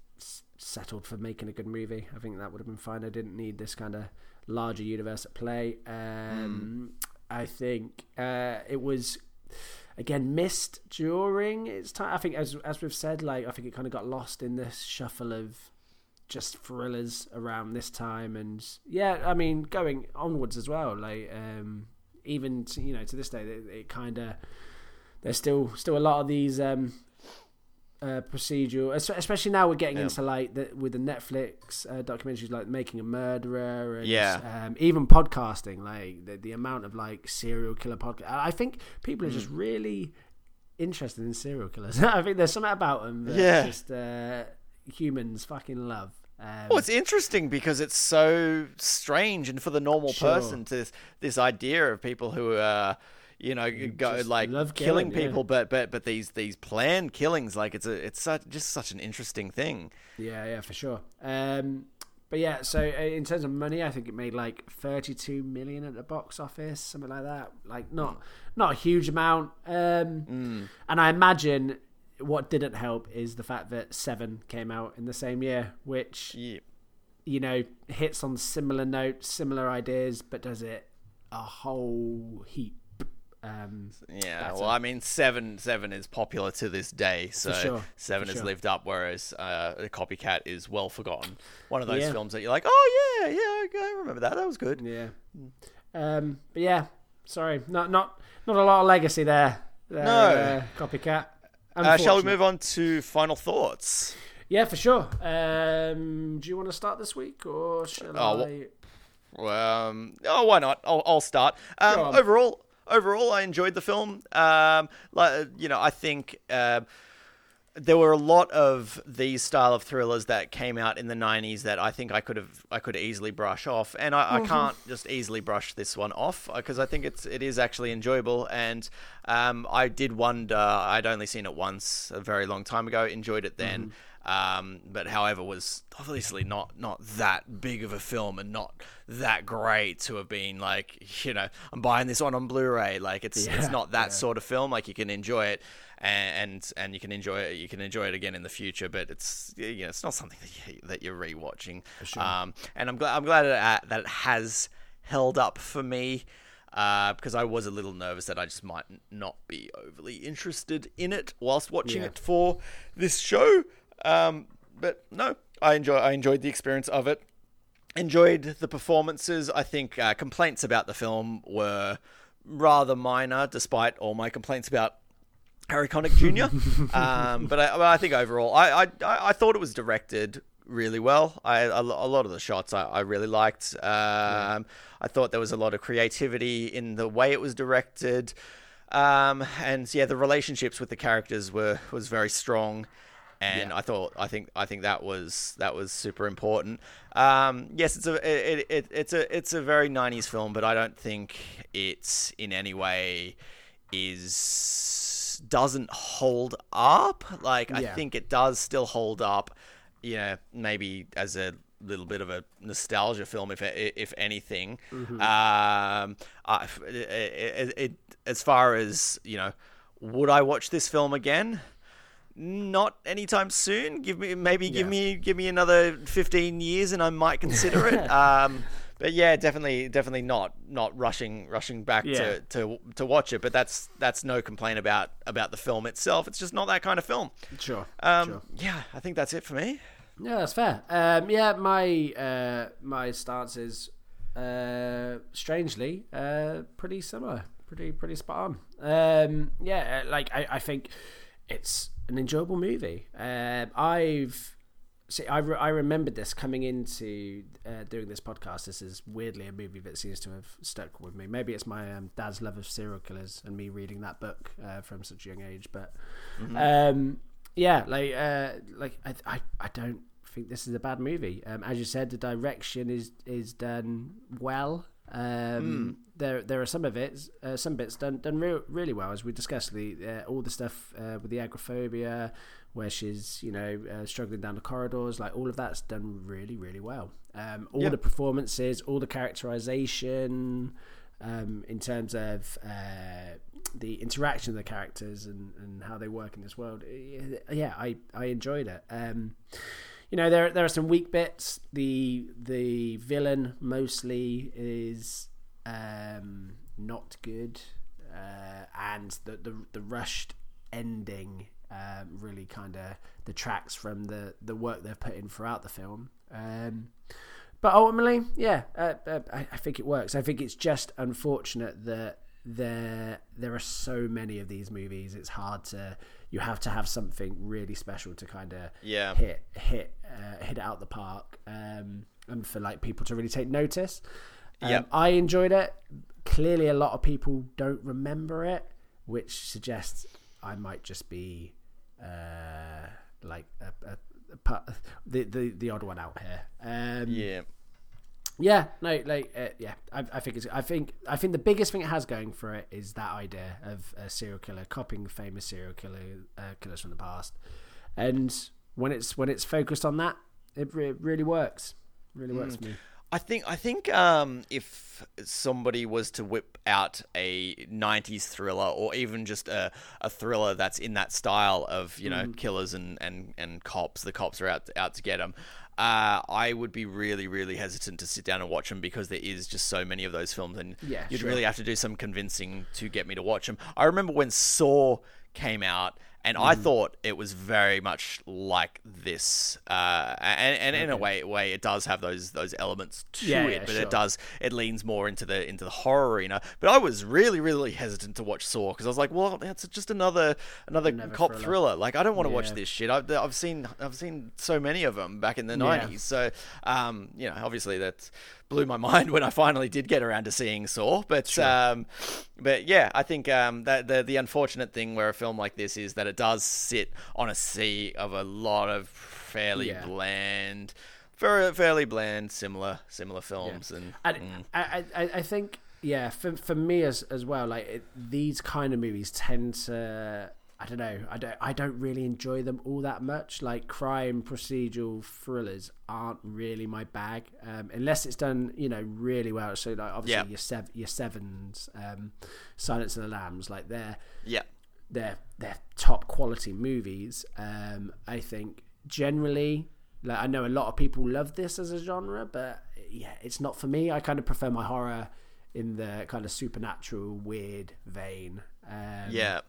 settled for making a good movie. I think that would have been fine. I didn't need this kind of larger universe at play. Um, I think uh, it was again missed during its time. I think as as we've said, like I think it kind of got lost in this shuffle of just thrillers around this time and yeah i mean going onwards as well like um even to, you know to this day it, it kind of there's still still a lot of these um uh, procedural, especially now we're getting Yeah. into like the, with the Netflix uh, documentaries, like Making a Murderer, and Yeah. um, even podcasting, like the, the amount of like serial killer podcast. I think people are just Mm. really interested in serial killers. (laughs) I think there's something about them that Yeah. just uh, humans fucking love. Um, Well, it's interesting because it's so strange, and for the normal Sure. person, to this, this idea of people who are, you know, go just like killing, killing, yeah. people, but but but these these planned killings, like it's a it's such, just such an interesting thing. Yeah, yeah, for sure. Um, but yeah, so uh, in terms of money, I think it made like 32 million at the box office, something like that. Like not not a huge amount. Um, And I imagine what didn't help is the fact that Seven came out in the same year, which Yeah. you know hits on similar notes, similar ideas, but does it a whole heap Um, Yeah, well, a- I mean, seven seven is popular to this day, so sure, seven for has sure. lived up, whereas uh, the copycat is well forgotten. One of those Yeah. films that you're like, oh yeah, yeah, I remember that. That was good. yeah. Um, but yeah, sorry, not not not a lot of legacy there. there No. uh, copycat. Uh, shall we move on to final thoughts? Yeah, for sure. Um, do you want to start this week or shall Oh, I? Um, oh, why not? I'll, I'll start. Um, overall, overall, I enjoyed the film. Um, like, you know, I think um there were a lot of these style of thrillers that came out in the '90s that I think I could have, I could easily brush off, and I, I can't just easily brush this one off because I think it's, it is actually enjoyable. And um, I did wonder. I'd only seen it once a very long time ago. Enjoyed it then. Um, but however, was obviously not not that big of a film and not that great to have been like you know I'm buying this one on Blu-ray. Like it's it's not that yeah. sort of film. Like you can enjoy it and and, and you can enjoy it. You can enjoy it again in the future. But it's you know it's not something that you, that you're rewatching. Um, and I'm glad I'm glad that, that it has held up for me. Uh, because I was a little nervous that I just might not be overly interested in it whilst watching Yeah. it for this show. Um, but no, I enjoy I enjoyed the experience of it. Enjoyed the performances. I think uh, complaints about the film were rather minor, despite all my complaints about Harry Connick Jr. (laughs) um, but I, I think overall, I, I I thought it was directed really well. I a, a lot of the shots I, I really liked. Um, I thought there was a lot of creativity in the way it was directed, um, and yeah, the relationships with the characters were was very strong. And Yeah. I thought, I think, I think that was that was super important. Um, yes, it's a it, it, it's a it's a very '90s film, but I don't think it's in any way is doesn't hold up. Like I think it does still hold up. You know, maybe as a little bit of a nostalgia film, if if anything. Mm-hmm. Um, I, it, it, as far as you know, would I watch this film again? Not anytime soon. Give me maybe give Yeah. me give me another fifteen years, and I might consider it. (laughs) um, but yeah, definitely, definitely not not rushing rushing back Yeah. to, to to watch it. But that's that's no complaint about about the film itself. It's just not that kind of film. Sure. Um, sure. Yeah, I think that's it for me. Yeah, that's fair. Um, yeah, my uh, my stance is uh, strangely uh, pretty similar, pretty pretty spot on. Um, yeah, like I, I think it's an enjoyable movie. Um, I've see, I, re- I remembered this coming into uh, doing this podcast. This is weirdly a movie that seems to have stuck with me. Maybe it's my um, dad's love of serial killers and me reading that book uh, from such a young age. But um, yeah, like uh, like I, I I don't think this is a bad movie. Um, as you said, the direction is is done well. Um, There there are some of it, uh, some bits done done re- really well, as we discussed. The uh, all the stuff uh, with the agoraphobia, where she's you know uh, struggling down the corridors, like all of that's done really really well. Um, all Yeah. the performances, all the characterization, um, in terms of uh, the interaction of the characters and, and how they work in this world. Yeah, I, I enjoyed it. Um, you know, there there are some weak bits. The the villain mostly is um, not good, uh, and the, the the rushed ending um, really kind of detracts from the the work they've put in throughout the film. Um, but ultimately, yeah, uh, uh, I, I think it works. I think it's just unfortunate that there there are so many of these movies. It's hard to you have to have something really special to kind of Yeah. hit hit uh, hit it out the park, um, and for like people to really take notice. Um, Yep. I enjoyed it. Clearly, a lot of people don't remember it, which suggests I might just be uh, like a, a, a, the, the the odd one out here. Um, Yeah. Yeah, no, like uh, yeah, I, I think it's. I think I think the biggest thing it has going for it is that idea of a serial killer copying famous serial killer uh, killers from the past, and when it's when it's focused on that, it, re- really works. Really works for me. I think I think um, if somebody was to whip out a '90s thriller, or even just a, a thriller that's in that style of you know killers and, and, and cops, the cops are out out to get them. Uh, I would be really, really hesitant to sit down and watch them because there is just so many of those films, and Yeah, you'd sure. really have to do some convincing to get me to watch them. I remember when Saw came out, and I Mm. thought it was very much like this, uh, and, and in a way, way it does have those those elements to Yeah, it, yeah, but sure. it does it leans more into the into the horror arena. But I was really, really hesitant to watch Saw because I was like, well, it's just another another Another cop thriller. thriller. Like I don't want to watch this shit. I've, I've seen I've seen so many of them back in the Yeah. nineties. So um, you know, obviously that blew my (laughs) mind when I finally did get around to seeing Saw. But um, but yeah, I think um, that the the unfortunate thing where a film like this is that it does sit on a sea of a lot of fairly Yeah. bland, very fairly bland, similar similar films, and And mm, I, I, I think, yeah, for for me as as well, like it, these kind of movies tend to, I don't know, I don't, I don't really enjoy them all that much. Like crime procedural thrillers aren't really my bag, um, unless it's done, you know, really well. So like obviously Yeah. your sev- your sevens, um, Silence of the Lambs, like they're yeah, they're they're top quality movies. Um, I think generally, like I know a lot of people love this as a genre, but yeah, it's not for me. I kind of prefer my horror in the kind of supernatural, weird vein. Um, yeah.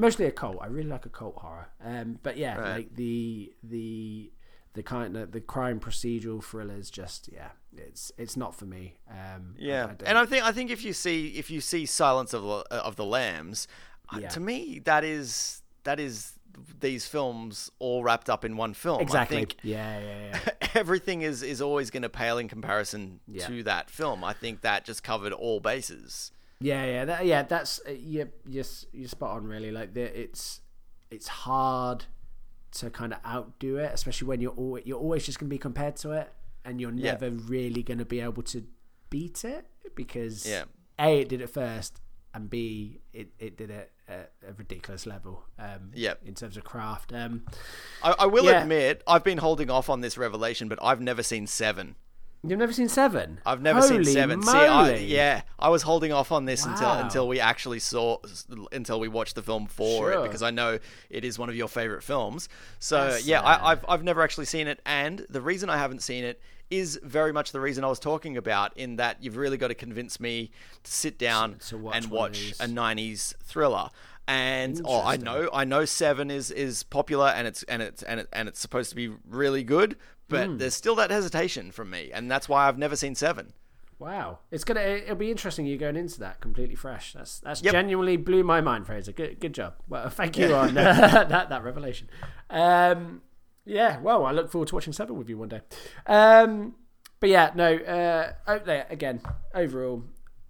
Mostly a cult. I really like a cult horror. Um, but yeah, Right. like the the the kind of the crime procedural thrillers. Just yeah, it's it's not for me. Um, Yeah, I don't- and I think I think if you see if you see Silence of the, of the Lambs, uh, Yeah. to me that is that is these films all wrapped up in one film. exactly. I think Yeah, yeah, yeah. (laughs) everything is is always going to pale in comparison Yeah. to that film. I think that just covered all bases. Yeah, yeah, that, yeah. That's uh, you. You're, you're spot on. Really, like the, it's it's hard to kind of outdo it, especially when you're always, you're always just going to be compared to it, and you're Yeah. never really going to be able to beat it because Yeah. a it did it first, and b it, it did it at a ridiculous level. Um, Yep. in terms of craft. Um, I, I will Yeah. admit I've been holding off on this revelation, but I've never seen Seven. You've never seen Seven? I've never Holy seen Seven. Moly. See, I, yeah, I was holding off on this until Wow. until we actually saw until we watched the film for Sure. it because I know it is one of your favorite films. So yeah, uh, I, I've I've never actually seen it, and the reason I haven't seen it is very much the reason I was talking about. In that you've really got to convince me to sit down to watch and watch a '90s thriller. And oh, I know, I know Seven is is popular and it's and it's and it, and it's supposed to be really good, but Hmm. there's still that hesitation from me, and that's why I've never seen Seven. Wow, it's gonna it'll be interesting you going into that completely fresh. That's that's Yep. genuinely blew my mind, Fraser. Good good job. Well, (laughs) thank you on uh, (laughs) that that revelation. Um, yeah, well, I look forward to watching Seven with you one day. Um, but yeah, no. Uh, oh, again, overall,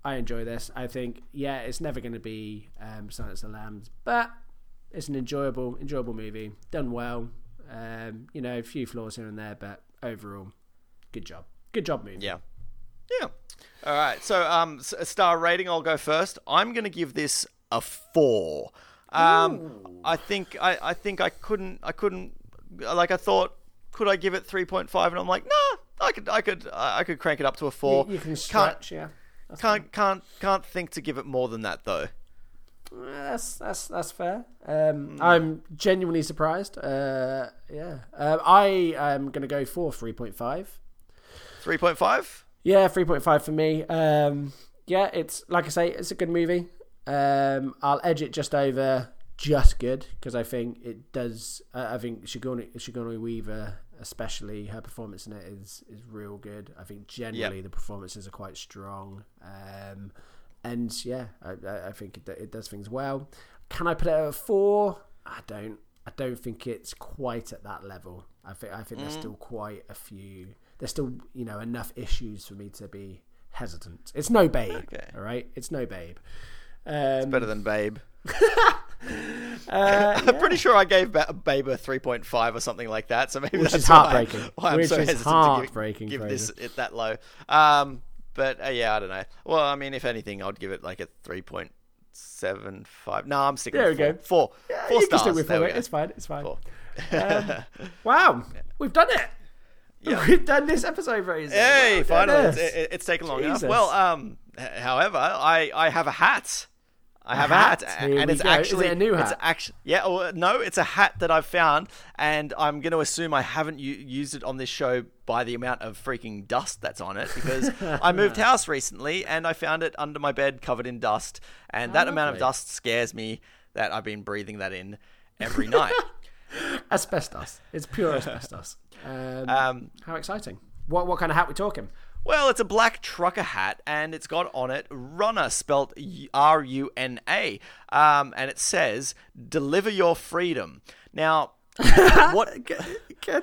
I enjoy this. I think yeah, it's never going to be um, Silence of the Lambs, but it's an enjoyable enjoyable movie, done well. Um, you know, a few flaws here and there, but overall, good job. Good job, movie. Yeah. Yeah. All right. So, um, star rating. I'll go first. I'm going to give this a four. Um, I think I, I think I couldn't I couldn't like I thought could I give it three point five and I'm like nah I could I could I could crank it up to a four. You, you can can't stretch, yeah. That's, can't can't can't think to give it more than that though. That's that's that's fair. Um, Hmm. I'm genuinely surprised. Uh, yeah, uh, I am gonna go for three point five. Three point five. Yeah, three point five for me. Um, yeah, it's like I say, it's a good movie. Um, I'll edge it just over just good because I think it does. Uh, I think Sigourney, Sigourney Weaver, especially her performance in it, is is real good. I think generally the performances are quite strong. Um, and yeah, I, I think it, it does things well. Can I put it at a four? I don't. I don't think it's quite at that level. I think I think there's still quite a few. There's still you know enough issues for me to be hesitant. It's no Babe, Okay. all right. It's no Babe. Um, it's Better than Babe. (laughs) (laughs) uh, I'm pretty sure I gave ba- Babe a 3.5 or something like that. So maybe Which that's is why- heartbreaking. Why I'm Which so hesitant heartbreaking, to give, give this it that low. Um, but uh, yeah, I don't know. Well, I mean, if anything, I'd give it like a 3.75. No, I'm sticking. There with we four. go. Four. Four you can stars. stick with four. It's fine. It's fine. Four. Um, (laughs) wow, we've done it. Yeah. (laughs) We've done this episode, Fraser. Hey, at finally, it's, it, it's taken long enough. Well, um, however, I I have a hat. I have a hat? hat, and it's go. Is it actually a new It's actually yeah. Well, no, it's a hat that I've found, and I'm going to assume I haven't u- used it on this show by the amount of freaking dust that's on it because (laughs) I moved house recently and I found it under my bed covered in dust, and that amount of dust scares me that I've been breathing that in every night. (laughs) asbestos. It's pure (laughs) asbestos. Um, Um, how exciting! What what kind of hat we talking? Well, it's a black trucker hat, and it's got on it "Runa" spelt R U N A, um, and it says "Deliver your freedom." Now, (laughs) what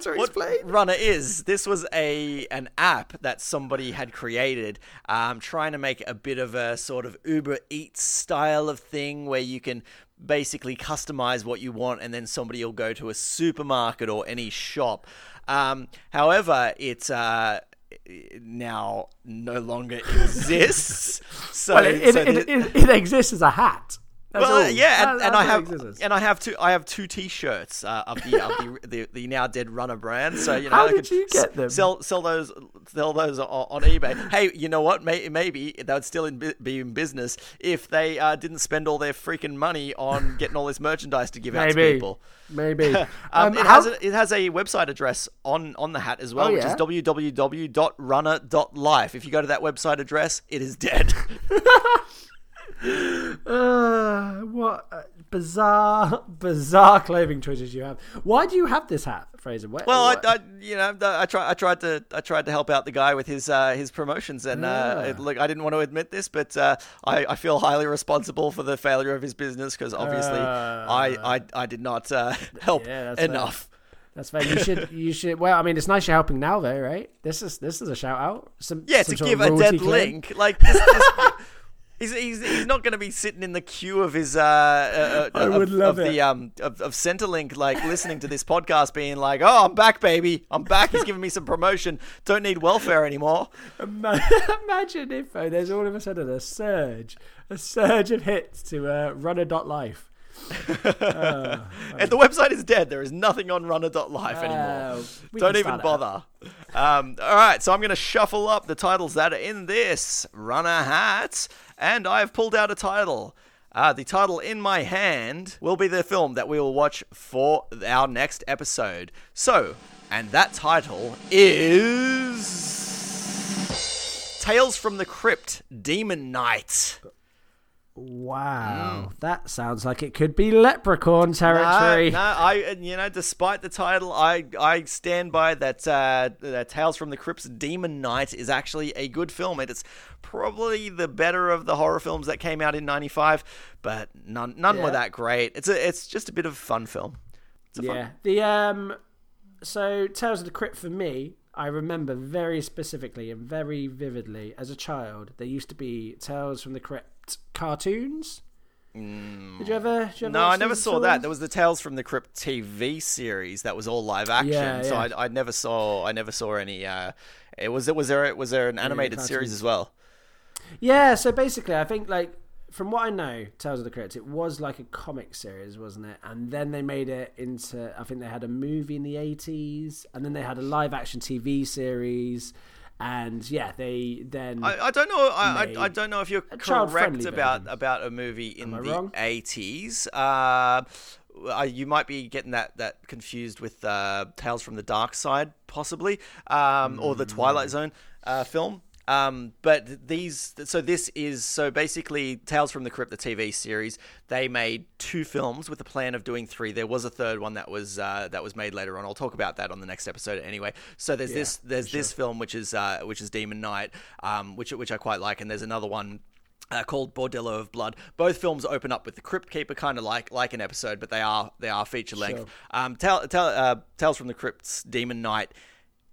to what Runa is? This was a an app that somebody had created, um, trying to make a bit of a sort of Uber Eats style of thing where you can basically customize what you want, and then somebody will go to a supermarket or any shop. Um, however, it's uh, now no longer exists. (laughs) So, Well, it, so it, the- it, it, it exists as a hat. That's well, all. yeah, That- and, that's and I have and I have two I have two T-shirts uh, of the of the, the the now dead Runa brand. So you know, How I did could you get them? Sell sell those sell those on, on eBay. hey, you know what? May, maybe they would still in, be in business if they uh, didn't spend all their freaking money on getting all this merchandise to give out to people. Maybe. (laughs) Um, Um, it, how- has a, it has a website address on, on the hat as well, Oh, which yeah? is www.runa.life. If you go to that website address, it is dead. (laughs) (laughs) Uh, what uh, bizarre, (laughs) bizarre clothing choices you have. Why do you have this hat, Fraser? What, Well, I, I, you know, I tried, I tried to, I tried to help out the guy with his, uh, his promotions, and uh, Ah. it, look, I didn't want to admit this, but uh, I, I feel highly responsible for the failure of his business because obviously I, I, I did not uh, (laughs) help Yeah, that's fair. enough. That's fair. You should. You should. Well, I mean, it's nice you're helping now, though, right? This is this is a shout out. Some Yeah, some to give a dead claim. link, like this, this, he's, he's he's not going to be sitting in the queue of his uh, uh I of, would love of it. the um of, of Centrelink, like listening to this podcast, being like, "Oh, I'm back, baby, I'm back." He's giving me some promotion. Don't need welfare anymore. (laughs) Imagine if uh, there's all of a sudden a surge, a surge of hits to uh, Runa.life. And the website is dead. There is nothing on runa.life anymore. Uh, Don't even start it up. bother. Um, all right, so I'm going to shuffle up the titles that are in this Runa hat, and I've pulled out a title. Uh, the title in my hand will be the film that we will watch for our next episode. So, and that title is Tales from the Crypt Demon Knight. Wow, that sounds like it could be leprechaun territory. No, no, I you know, despite the title, I I stand by that. Uh, that Tales from the Crypt's Demon Knight is actually a good film, and it's probably the better of the horror films that came out in '95. But none none were that great. It's a it's just a bit of a fun film. It's a fun- Yeah. The um so Tales of the Crypt for me, I remember very specifically and very vividly as a child, there used to be Tales from the Crypt cartoons. Did you ever, did you ever No, I never saw that. There was the Tales from the Crypt TV series that was all live action. Yeah, So. I, I never saw I never saw any. Uh, it was It was there was there an animated series as well? Yeah, so basically I think like from what I know, Tales of the Crypt, it was like a comic series, wasn't it? And then they made it into I think they had a movie in the eighties and then they had a live action TV series and yeah, they then I, I don't know. I, I, I don't know if you're correct about version. about a movie in the eighties. Uh, you might be getting that, that confused with uh, Tales from the Dark Side, possibly, um, or the Hmm. Twilight Zone uh, film. Um, but these, so this is so basically Tales from the Crypt, the TV series. They made two films with the plan of doing three. There was a third one that was uh, that was made later on. I'll talk about that on the next episode anyway. So there's this there's this film which is uh, which is Demon Knight, um, which which I quite like, and there's another one uh, called Bordello of Blood. Both films open up with the Crypt Keeper, kind of like like an episode, but they are they are feature length. Sure. Um, tell, tell, uh, Tales from the Crypt's Demon Knight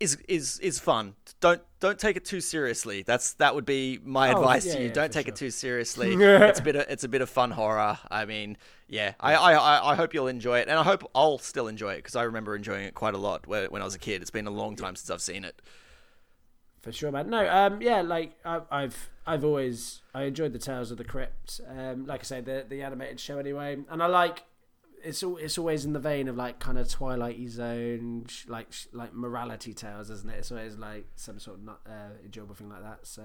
is is is fun. Don't don't take it too seriously. That's that would be my Oh, advice yeah, to you. yeah, don't take it too seriously. (laughs) it's a bit of it's a bit of fun horror. I mean, yeah, I I, I- I hope you'll enjoy it, and I hope I'll still enjoy it because I remember enjoying it quite a lot when when I was a kid. It's been a long time since I've seen it. For sure, man. No, um, yeah, like I, I've, I've always, I enjoyed the Tales of the Crypt. Um, like I say, the the animated show anyway, and I like. It's all it's always in the vein of like kind of Twilighty Zone, like like morality tales, isn't it? It's always like some sort of not, uh, enjoyable thing like that. So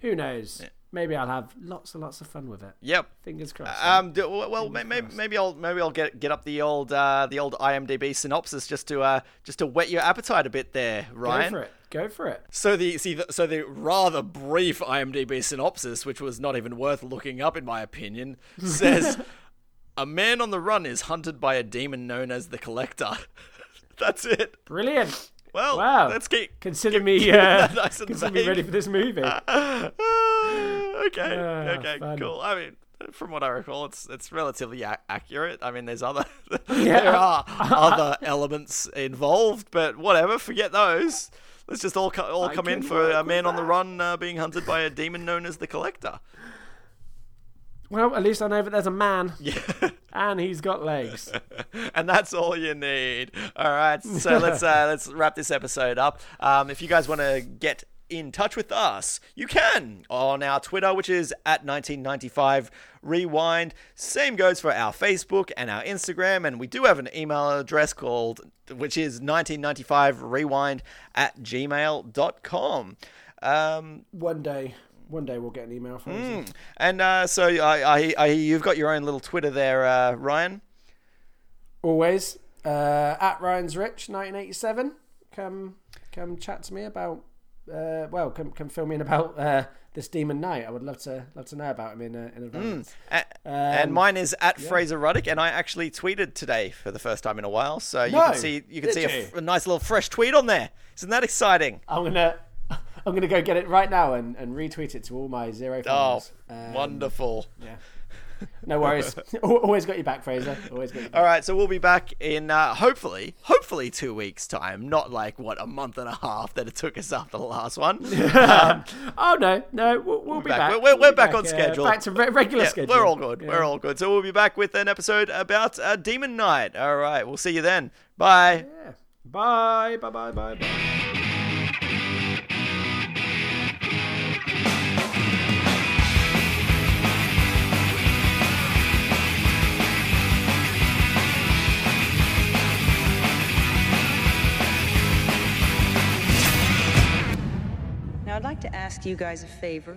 who knows? Maybe I'll have lots and lots of fun with it. Yep. Fingers crossed. Um, do, well, maybe, maybe I'll maybe I'll get get up the old uh, the old IMDb synopsis just to uh, just to whet your appetite a bit there, Ryan. Go for it. Go for it. So the see the, so the rather brief IMDb synopsis, which was not even worth looking up in my opinion, says (laughs) a man on the run is hunted by a demon known as the Collector. (laughs) That's it. Brilliant. Well, Wow. let's keep Consider me uh, nice consider me ready for this movie. (laughs) okay, Ah, okay, fun. cool. I mean, from what I recall, it's it's relatively a- accurate. I mean, there's other (laughs) Yeah. there are other elements involved, but whatever. Forget those. Let's just all co- all I come in for a man on the run uh, being hunted by a demon known as the Collector. Well, at least I know that there's a man (laughs) Yeah. and he's got legs. (laughs) and that's all you need. All right, so let's uh, (laughs) let's wrap this episode up. Um, if you guys want to get in touch with us, you can on our Twitter, which is at 1995 Rewind. Same goes for our Facebook and our Instagram, and we do have an email address called, which is 1995 Rewind at gmail.com. Um, One day, one day we'll get an email from you. and uh, so I, I, I, you've got your own little Twitter there, uh, Ryan. Always uh, at Ryan's Rich 1987. Come, come chat to me about. Uh, well, come, come fill me in about uh, this Demon Knight. I would love to love to know about him in uh, in advance. A- and Um, mine is at Fraser Ruddick, and I actually tweeted today for the first time in a while. So you No, can see you can see a, you? f- a nice little fresh tweet on there. Isn't that exciting? I'm gonna (laughs) I'm gonna go get it right now and, and retweet it to all my zero Oh, followers. Um, wonderful! Yeah. No worries. (laughs) (laughs) Always got your back, Fraser. Always got your back. All right, so we'll be back in uh, hopefully, hopefully two weeks' time. Not like what a month and a half that it took us after the last one. um, Oh no, no, we'll, we'll be back. back. We're- we're- We'll we're be back on schedule. back to re- regular yeah, schedule. we're all good. Yeah. We're all good. So we'll be back with an episode about uh, Demon Knight. All right, we'll see you then. Bye. Yeah. Bye, bye, bye, bye, bye. I'd like to ask you guys a favor.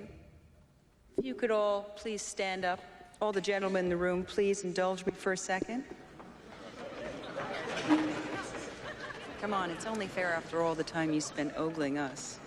If you could all please stand up. All the gentlemen in the room, please indulge me for a second. Come on, it's only fair after all the time you spent ogling us.